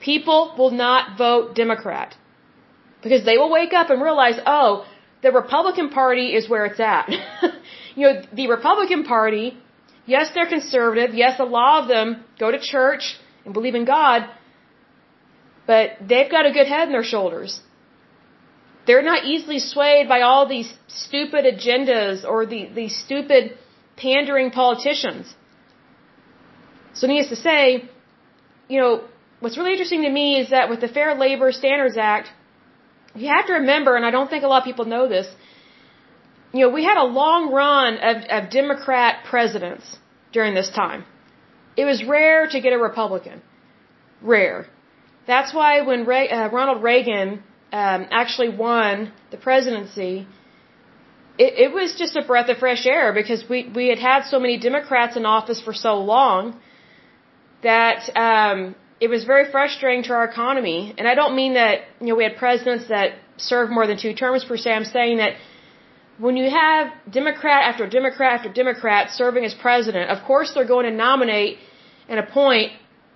people will not vote Democrat. Because they will wake up and realize, oh, the Republican Party is where it's at. you know, the Republican Party, yes, they're conservative. Yes, a lot of them go to church and believe in God. But they've got a good head on their shoulders. They're not easily swayed by all these stupid agendas or the, these stupid pandering politicians. So needless to say, you know, what's really interesting to me is that with the Fair Labor Standards Act, you have to remember, and I don't think a lot of people know this, you know, we had a long run of, of Democrat presidents during this time. It was rare to get a Republican. Rare. That's why when uh, Ronald Reagan um, actually won the presidency, it, it was just a breath of fresh air because we we had had so many Democrats in office for so long that um, it was very frustrating to our economy. And I don't mean that you know we had presidents that served more than two terms per se. I'm saying that when you have Democrat after Democrat after Democrat serving as president, of course they're going to nominate and appoint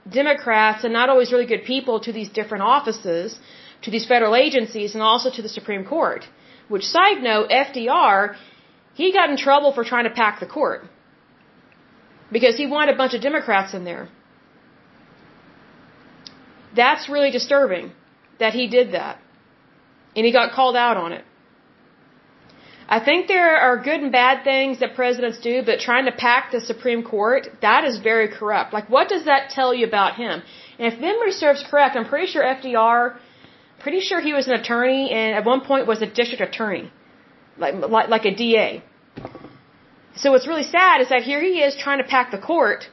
Democrats and not always really good people to these different offices to these federal agencies and also to the Supreme Court. Which, side note, FDR, he got in trouble for trying to pack the court. Because he wanted a bunch of Democrats in there. That's really disturbing that he did that. And he got called out on it. I think there are good and bad things that presidents do, but trying to pack the Supreme Court, that is very corrupt. Like, what does that tell you about him? And if memory serves correct, I'm pretty sure FDR pretty sure he was an attorney and at one point was a district attorney, like, like, like a DA. So what's really sad is that here he is trying to pack the court,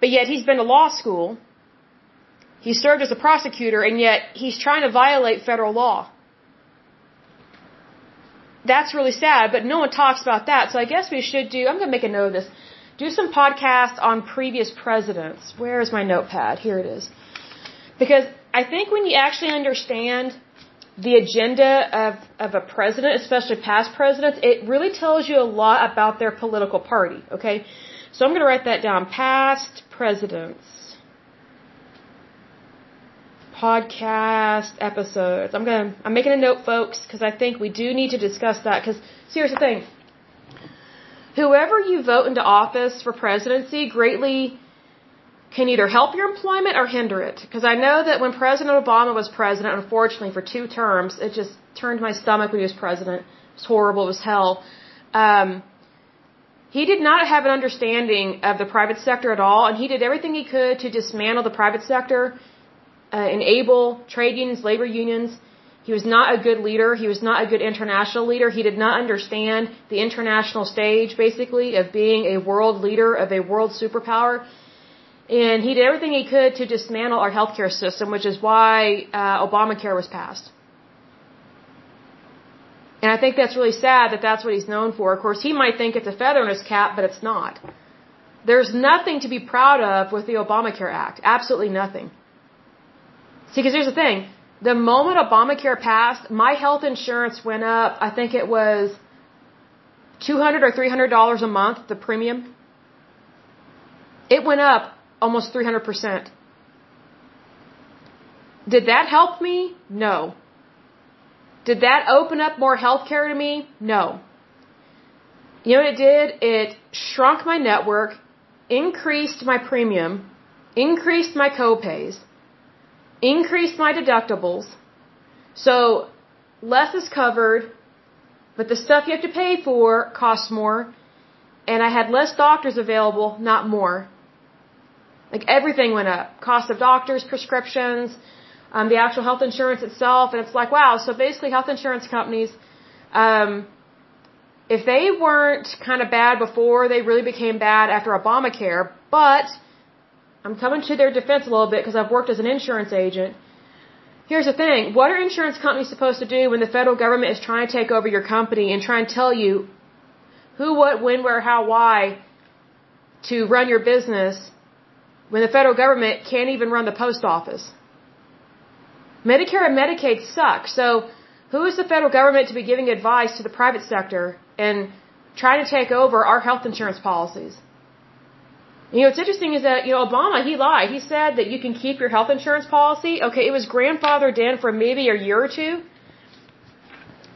but yet he's been to law school. He served as a prosecutor and yet he's trying to violate federal law. That's really sad, but no one talks about that. So I guess we should do, I'm going to make a note of this, do some podcasts on previous presidents. Where is my notepad? Here it is. Because I think when you actually understand the agenda of, of a president, especially past presidents, it really tells you a lot about their political party, okay? So I'm going to write that down. Past presidents. Podcast episodes. I'm going to, I'm making a note, folks, because I think we do need to discuss that. Because, here's the thing. Whoever you vote into office for presidency greatly can either help your employment or hinder it. Because I know that when President Obama was president, unfortunately for two terms, it just turned my stomach when he was president. It was horrible. It was hell. Um, he did not have an understanding of the private sector at all, and he did everything he could to dismantle the private sector, uh, enable trade unions, labor unions. He was not a good leader. He was not a good international leader. He did not understand the international stage, basically, of being a world leader, of a world superpower. And he did everything he could to dismantle our healthcare system, which is why uh, Obamacare was passed. And I think that's really sad that that's what he's known for. Of course, he might think it's a feather in his cap, but it's not. There's nothing to be proud of with the Obamacare Act. Absolutely nothing. See, because here's the thing. The moment Obamacare passed, my health insurance went up, I think it was 200 or $300 a month, the premium. It went up almost 300%. Did that help me? No. Did that open up more health care to me? No. You know what it did? It shrunk my network, increased my premium, increased my copays, increased my deductibles, so less is covered, but the stuff you have to pay for costs more, and I had less doctors available, not more. Like everything went up. Cost of doctors, prescriptions, um, the actual health insurance itself, and it's like, wow, so basically health insurance companies, um, if they weren't kind of bad before, they really became bad after Obamacare, but I'm coming to their defense a little bit because I've worked as an insurance agent. Here's the thing. What are insurance companies supposed to do when the federal government is trying to take over your company and try and tell you who, what, when, where, how, why to run your business when the federal government can't even run the post office? Medicare and Medicaid suck. So who is the federal government to be giving advice to the private sector and trying to take over our health insurance policies? You know, what's interesting is that, you know, Obama, he lied. He said that you can keep your health insurance policy. Okay, it was grandfathered in for maybe a year or two.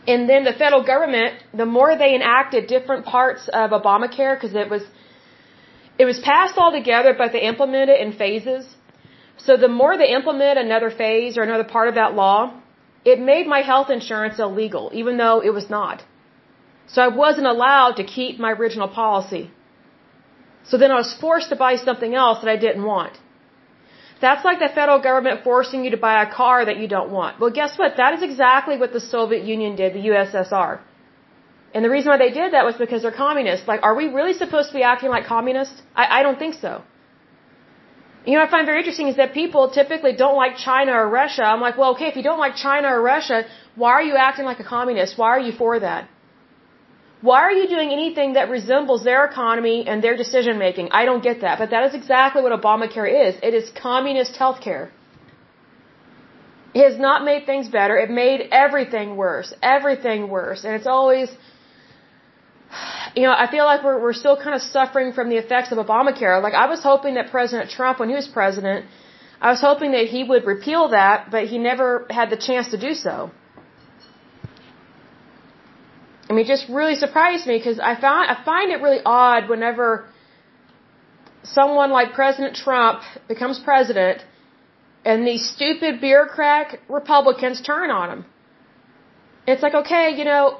And then the federal government, the more they enacted different parts of Obamacare, because it was, it was passed all together, but they implemented it in phases. So the more they implement another phase or another part of that law, it made my health insurance illegal, even though it was not. So I wasn't allowed to keep my original policy. So then I was forced to buy something else that I didn't want. That's like the federal government forcing you to buy a car that you don't want. Well, guess what? That is exactly what the Soviet Union did, the USSR. And the reason why they did that was because they're communists. Like, are we really supposed to be acting like communists? I, I don't think so. You know, I find very interesting is that people typically don't like China or Russia. I'm like, well, okay, if you don't like China or Russia, why are you acting like a communist? Why are you for that? Why are you doing anything that resembles their economy and their decision making? I don't get that. But that is exactly what Obamacare is. It is communist healthcare. It has not made things better. It made everything worse. Everything worse. And it's always, you know, I feel like we're, we're still kind of suffering from the effects of Obamacare. Like I was hoping that President Trump, when he was president, I was hoping that he would repeal that, but he never had the chance to do so. I mean, it just really surprised me because I found I find it really odd whenever someone like President Trump becomes president and these stupid bureaucrat Republicans turn on him. It's like, okay, you know,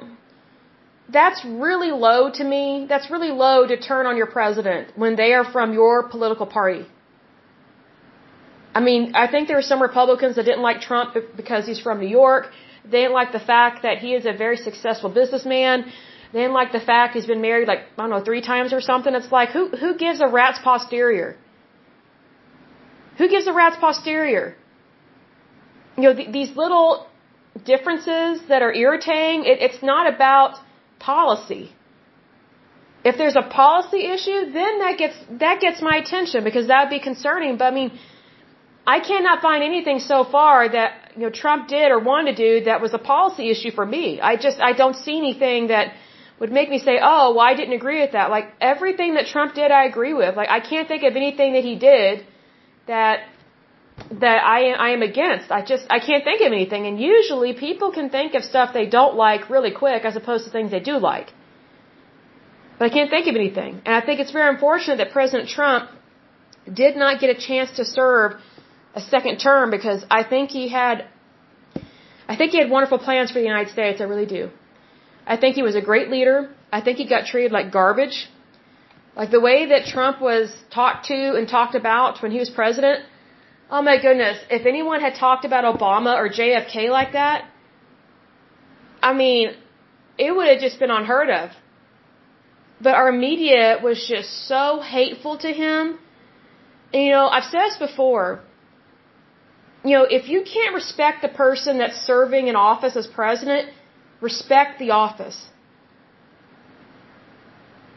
that's really low to me. That's really low to turn on your president when they are from your political party. I mean, I think there were some Republicans that didn't like Trump because he's from New York. They didn't like the fact that he is a very successful businessman. They didn't like the fact he's been married like, I don't know, three times or something. It's like, who, who gives a rat's posterior? Who gives a rat's posterior? You know, th these little differences that are irritating, it, it's not about policy. If there's a policy issue, then that gets, that gets my attention because that would be concerning. But I mean, I cannot find anything so far that you know Trump did or wanted to do that was a policy issue for me. I just I don't see anything that would make me say, "Oh, well, I didn't agree with that." Like everything that Trump did, I agree with. Like I can't think of anything that he did that that I I am against. I just I can't think of anything. And usually people can think of stuff they don't like really quick as opposed to things they do like. But I can't think of anything. And I think it's very unfortunate that President Trump did not get a chance to serve a second term because I think he had I think he had wonderful plans for the United States, I really do. I think he was a great leader. I think he got treated like garbage. Like the way that Trump was talked to and talked about when he was president. Oh my goodness, if anyone had talked about Obama or JFK like that, I mean, it would have just been unheard of. But our media was just so hateful to him. And, you know, I've said this before you know, if you can't respect the person that's serving in office as president, respect the office.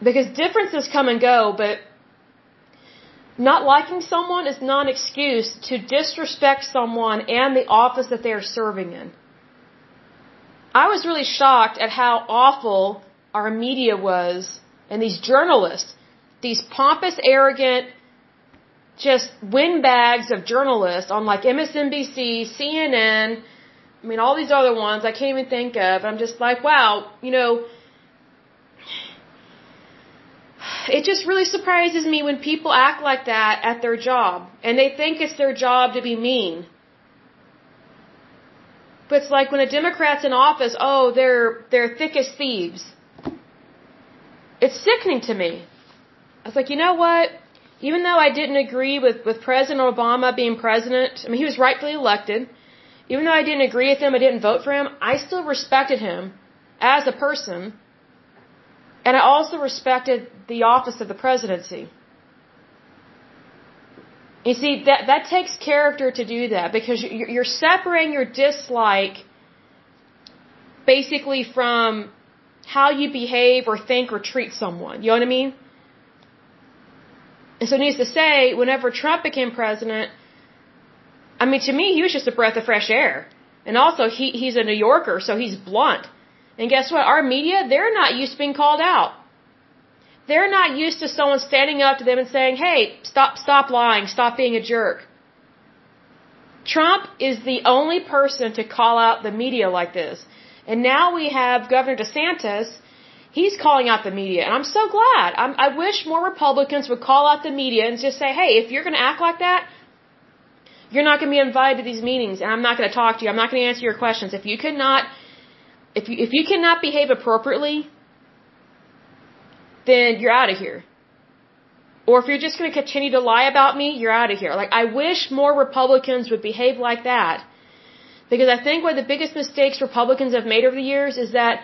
Because differences come and go, but not liking someone is not an excuse to disrespect someone and the office that they are serving in. I was really shocked at how awful our media was and these journalists, these pompous, arrogant, just windbags of journalists on like MSNBC, CNN, I mean, all these other ones I can't even think of. I'm just like, wow, you know, it just really surprises me when people act like that at their job and they think it's their job to be mean. But it's like when a Democrat's in office, oh, they're they're thick as thieves. It's sickening to me. I was like, you know what? Even though I didn't agree with, with President Obama being president, I mean, he was rightfully elected. Even though I didn't agree with him, I didn't vote for him, I still respected him as a person. And I also respected the office of the presidency. You see, that, that takes character to do that because you're separating your dislike basically from how you behave or think or treat someone. You know what I mean? And so needs to say, whenever Trump became president, I mean, to me, he was just a breath of fresh air. And also, he, he's a New Yorker, so he's blunt. And guess what? Our media, they're not used to being called out. They're not used to someone standing up to them and saying, hey, stop, stop lying, stop being a jerk. Trump is the only person to call out the media like this. And now we have Governor DeSantis. He's calling out the media. And I'm so glad. I'm, I wish more Republicans would call out the media and just say, hey, if you're going to act like that, you're not going to be invited to these meetings and I'm not going to talk to you. I'm not going to answer your questions. If you cannot, if you, if you cannot behave appropriately, then you're out of here. Or if you're just going to continue to lie about me, you're out of here. Like, I wish more Republicans would behave like that. Because I think one of the biggest mistakes Republicans have made over the years is that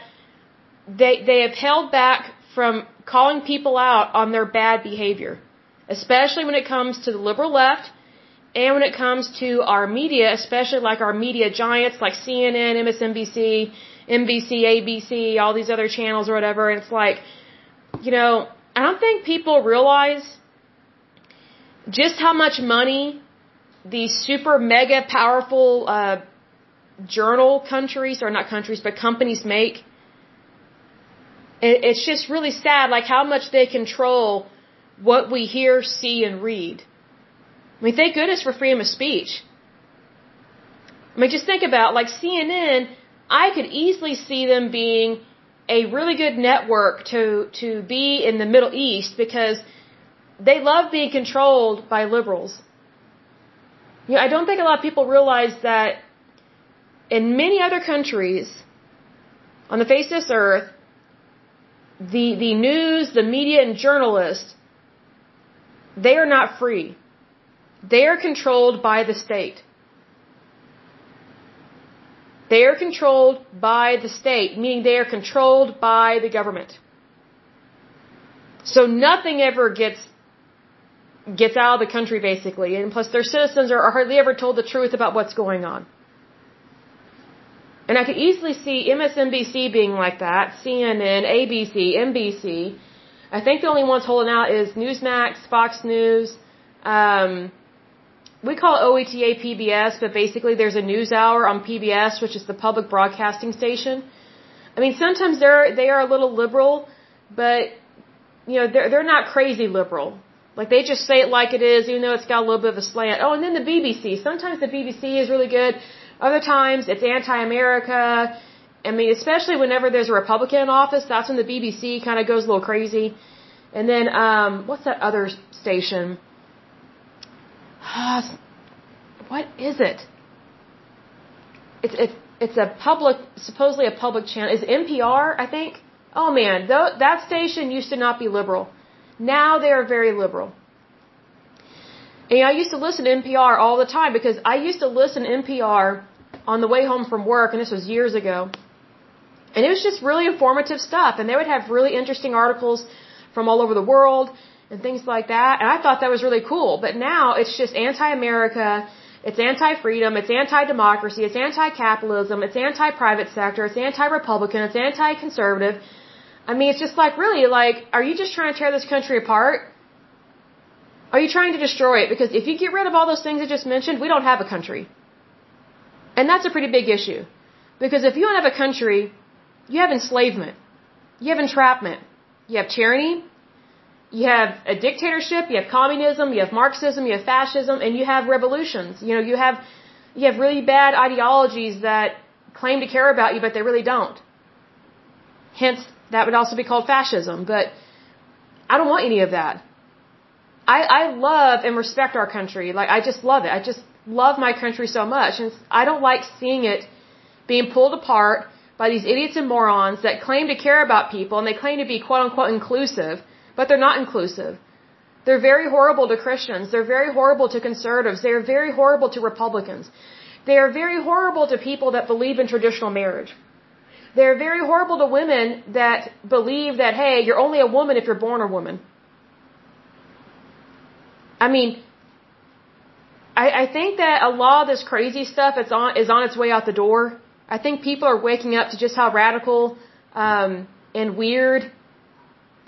they, they have held back from calling people out on their bad behavior. Especially when it comes to the liberal left and when it comes to our media, especially like our media giants like CNN, MSNBC, NBC, ABC, all these other channels or whatever. And it's like, you know, I don't think people realize just how much money these super mega powerful uh, journal countries, or not countries, but companies make. It's just really sad, like how much they control what we hear, see, and read. I mean, thank goodness for freedom of speech. I mean, just think about like CNN. I could easily see them being a really good network to to be in the Middle East because they love being controlled by liberals. You know, I don't think a lot of people realize that in many other countries on the face of this earth, the the news, the media, and journalists, they are not free. They are controlled by the state. They are controlled by the state, meaning they are controlled by the government. So nothing ever gets gets out of the country basically, and plus their citizens are hardly ever told the truth about what's going on. And I could easily see MSNBC being like that, CNN, ABC, NBC. I think the only ones holding out is Newsmax, Fox News, um, we call it OETA PBS, but basically there's a news hour on PBS, which is the public broadcasting station. I mean, sometimes they're they are a little liberal, but you know they're they're not crazy liberal. Like they just say it like it is, even though it's got a little bit of a slant. Oh, and then the BBC. Sometimes the BBC is really good. Other times it's anti-America. I mean, especially whenever there's a Republican in office, that's when the BBC kind of goes a little crazy. And then um, what's that other station? Ah, what is it? It's it's it's a public, supposedly a public channel. Is NPR? I think. Oh man, th- that station used to not be liberal. Now they are very liberal. And I used to listen to NPR all the time because I used to listen to NPR on the way home from work, and this was years ago. And it was just really informative stuff, and they would have really interesting articles from all over the world and things like that. And I thought that was really cool. But now it's just anti-America, it's anti-freedom, it's anti-democracy, it's anti-capitalism, it's anti-private sector, it's anti-Republican, it's anti-conservative. I mean, it's just like, really, like, are you just trying to tear this country apart? Are you trying to destroy it? Because if you get rid of all those things I just mentioned, we don't have a country. And that's a pretty big issue. Because if you don't have a country, you have enslavement. You have entrapment. You have tyranny you have a dictatorship, you have communism, you have Marxism, you have fascism, and you have revolutions. You know, you have you have really bad ideologies that claim to care about you, but they really don't. Hence, that would also be called fascism. But I don't want any of that. I, I love and respect our country. Like, I just love it. I just love my country so much. And I don't like seeing it being pulled apart by these idiots and morons that claim to care about people and they claim to be quote unquote inclusive, but they're not inclusive. They're very horrible to Christians. They're very horrible to conservatives. They're very horrible to Republicans. They are very horrible to people that believe in traditional marriage. They're very horrible to women that believe that, hey, you're only a woman if you're born a woman. I mean, I, I think that a lot of this crazy stuff is on, is on its way out the door. I think people are waking up to just how radical um, and weird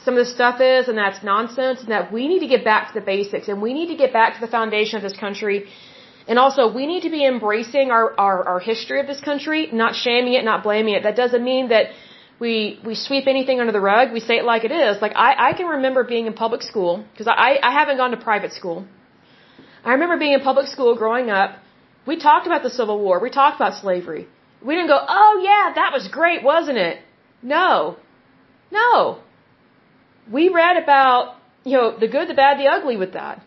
some of this stuff is, and that's nonsense, and that we need to get back to the basics, and we need to get back to the foundation of this country. And also, we need to be embracing our, our, our history of this country, not shaming it, not blaming it. That doesn't mean that we, we sweep anything under the rug. We say it like it is. Like, I, I can remember being in public school, because I, I haven't gone to private school. I remember being in public school growing up. We talked about the Civil War. We talked about slavery. We didn't go, oh yeah, that was great, wasn't it? No. No. We read about, you know, the good, the bad, the ugly with that.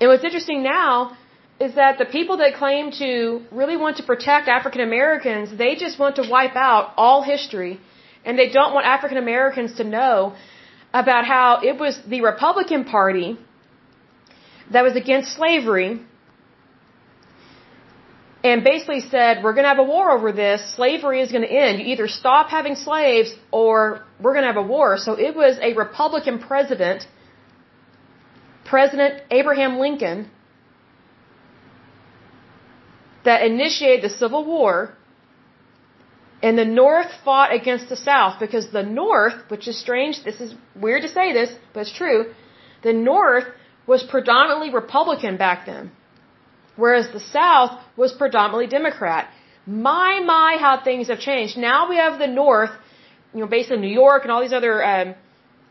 And what's interesting now is that the people that claim to really want to protect African Americans, they just want to wipe out all history and they don't want African Americans to know about how it was the Republican Party that was against slavery and basically said, we're going to have a war over this. Slavery is going to end. You either stop having slaves or we're going to have a war. So it was a Republican president, President Abraham Lincoln, that initiated the Civil War. And the North fought against the South because the North, which is strange, this is weird to say this, but it's true, the North was predominantly Republican back then whereas the South was predominantly Democrat. My, my, how things have changed. Now we have the North, you know, basically New York and all these other um,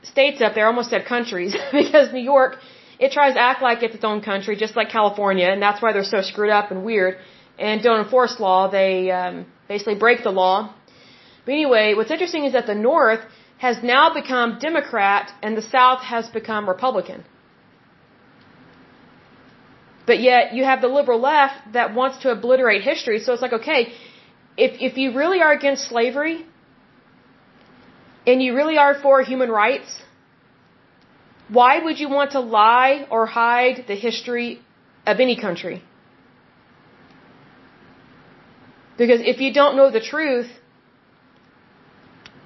states up there, almost said countries, because New York, it tries to act like it's its own country, just like California, and that's why they're so screwed up and weird and don't enforce law. They um, basically break the law. But anyway, what's interesting is that the North has now become Democrat and the South has become Republican. But yet you have the liberal left that wants to obliterate history. So it's like, okay, if, if you really are against slavery and you really are for human rights, why would you want to lie or hide the history of any country? Because if you don't know the truth,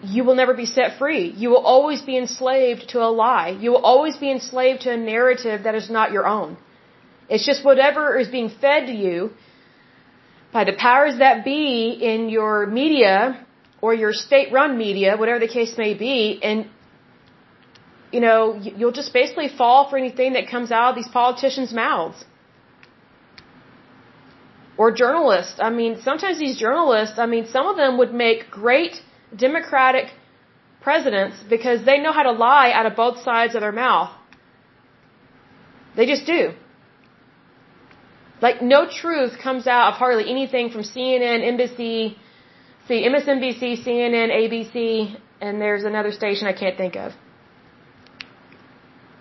you will never be set free. You will always be enslaved to a lie. You will always be enslaved to a narrative that is not your own. It's just whatever is being fed to you by the powers that be in your media or your state run media, whatever the case may be, and you know, you'll just basically fall for anything that comes out of these politicians' mouths. Or journalists. I mean, sometimes these journalists, I mean, some of them would make great Democratic presidents because they know how to lie out of both sides of their mouth. They just do. Like no truth comes out of hardly anything from CNN, NBC, see MSNBC, CNN, ABC, and there's another station I can't think of.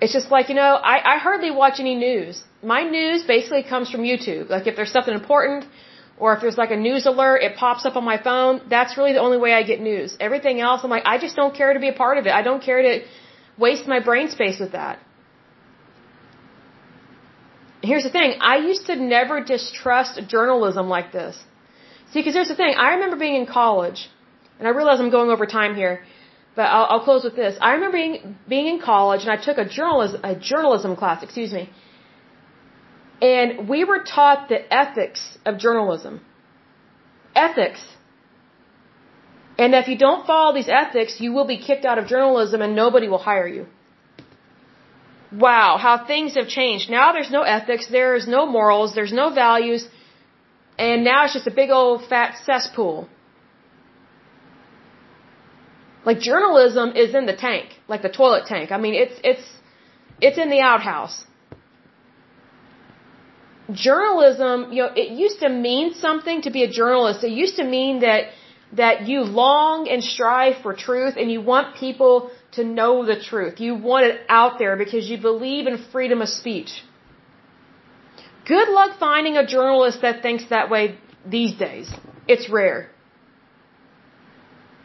It's just like, you know, I, I hardly watch any news. My news basically comes from YouTube. Like if there's something important or if there's like a news alert, it pops up on my phone. That's really the only way I get news. Everything else, I'm like, I just don't care to be a part of it. I don't care to waste my brain space with that here's the thing. I used to never distrust journalism like this. See, because here's the thing. I remember being in college, and I realize I'm going over time here, but I'll, I'll close with this. I remember being, being in college, and I took a journalism, a journalism class, excuse me, and we were taught the ethics of journalism. Ethics. And if you don't follow these ethics, you will be kicked out of journalism and nobody will hire you wow, how things have changed. Now there's no ethics, there's no morals, there's no values, and now it's just a big old fat cesspool. Like journalism is in the tank, like the toilet tank. I mean, it's it's it's in the outhouse. Journalism, you know, it used to mean something to be a journalist. It used to mean that that you long and strive for truth and you want people to know the truth. You want it out there because you believe in freedom of speech. Good luck finding a journalist that thinks that way these days. It's rare.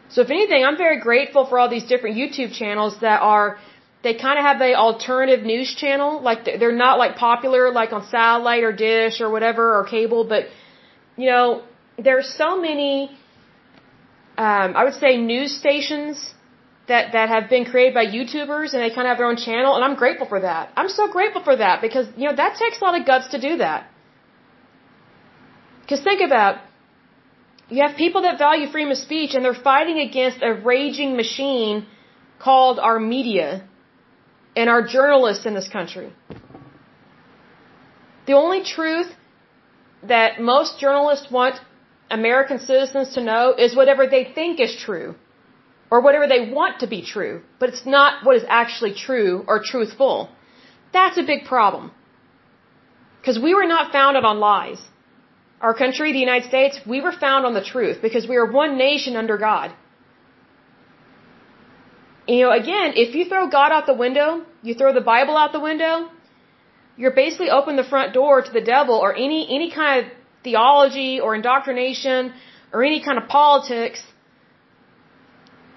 So if anything, I'm very grateful for all these different YouTube channels that are, they kind of have a alternative news channel. Like they're not like popular like on satellite or dish or whatever or cable, but you know, there's so many, um, I would say news stations that that have been created by YouTubers and they kind of have their own channel and I'm grateful for that. I'm so grateful for that because you know that takes a lot of guts to do that. Cuz think about you have people that value freedom of speech and they're fighting against a raging machine called our media and our journalists in this country. The only truth that most journalists want American citizens to know is whatever they think is true or whatever they want to be true, but it's not what is actually true or truthful. That's a big problem. Because we were not founded on lies. Our country, the United States, we were found on the truth because we are one nation under God. You know, again, if you throw God out the window, you throw the Bible out the window, you're basically open the front door to the devil or any any kind of theology or indoctrination or any kind of politics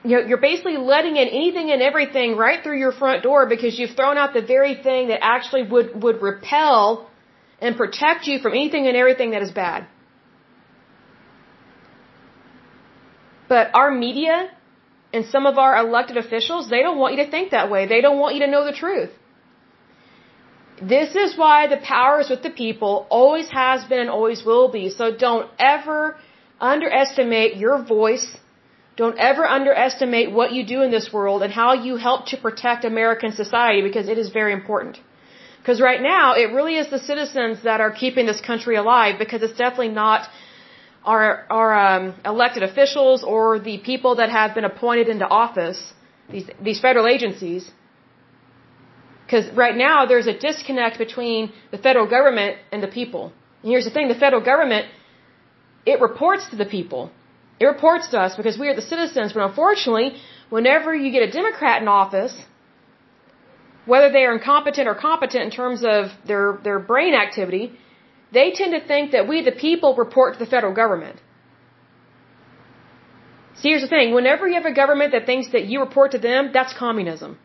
you know, you're basically letting in anything and everything right through your front door because you've thrown out the very thing that actually would, would repel and protect you from anything and everything that is bad. But our media and some of our elected officials, they don't want you to think that way. They don't want you to know the truth. This is why the power is with the people, always has been and always will be. So don't ever underestimate your voice don't ever underestimate what you do in this world and how you help to protect American society because it is very important. Because right now, it really is the citizens that are keeping this country alive because it's definitely not our, our um, elected officials or the people that have been appointed into office, these, these federal agencies. Because right now, there's a disconnect between the federal government and the people. And here's the thing, the federal government, it reports to the people. It reports to us because we are the citizens, but unfortunately, whenever you get a Democrat in office, whether they are incompetent or competent in terms of their, their brain activity, they tend to think that we, the people, report to the federal government. See, here's the thing. Whenever you have a government that thinks that you report to them, that's communism.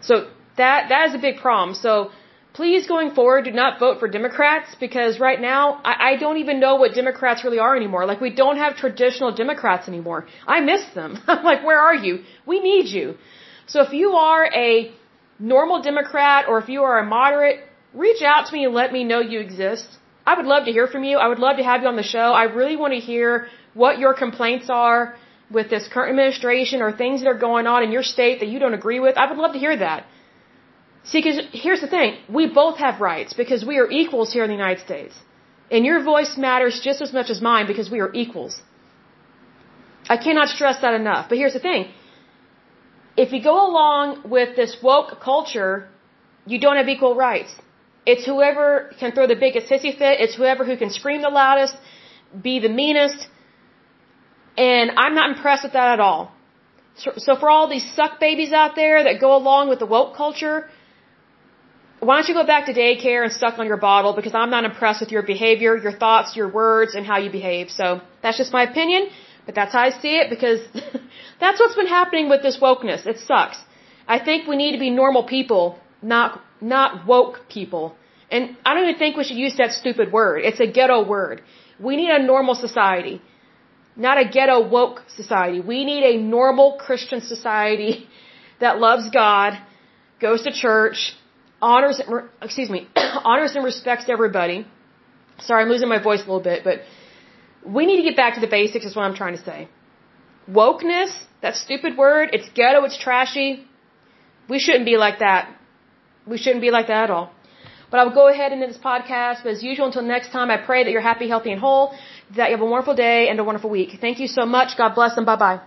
So that, that is a big problem. So please going forward do not vote for Democrats because right now I, I don't even know what Democrats really are anymore. Like we don't have traditional Democrats anymore. I miss them. I'm like, where are you? We need you. So if you are a normal Democrat or if you are a moderate, reach out to me and let me know you exist. I would love to hear from you. I would love to have you on the show. I really want to hear what your complaints are with this current administration or things that are going on in your state that you don't agree with. I would love to hear that. See, because here's the thing. We both have rights because we are equals here in the United States. And your voice matters just as much as mine because we are equals. I cannot stress that enough. But here's the thing. If you go along with this woke culture, you don't have equal rights. It's whoever can throw the biggest hissy fit. It's whoever who can scream the loudest, be the meanest. And I'm not impressed with that at all. So, so for all these suck babies out there that go along with the woke culture, why don't you go back to daycare and suck on your bottle because I'm not impressed with your behavior, your thoughts, your words, and how you behave. So that's just my opinion, but that's how I see it because that's what's been happening with this wokeness. It sucks. I think we need to be normal people, not not woke people. And I don't even think we should use that stupid word. It's a ghetto word. We need a normal society, not a ghetto woke society. We need a normal Christian society that loves God, goes to church, honors, excuse me, honors and respects everybody. Sorry, I'm losing my voice a little bit, but we need to get back to the basics is what I'm trying to say. Wokeness, that stupid word, it's ghetto, it's trashy. We shouldn't be like that. We shouldn't be like that at all. But I will go ahead end this podcast. But as usual, until next time, I pray that you're happy, healthy, and whole, that you have a wonderful day and a wonderful week. Thank you so much. God bless and bye bye.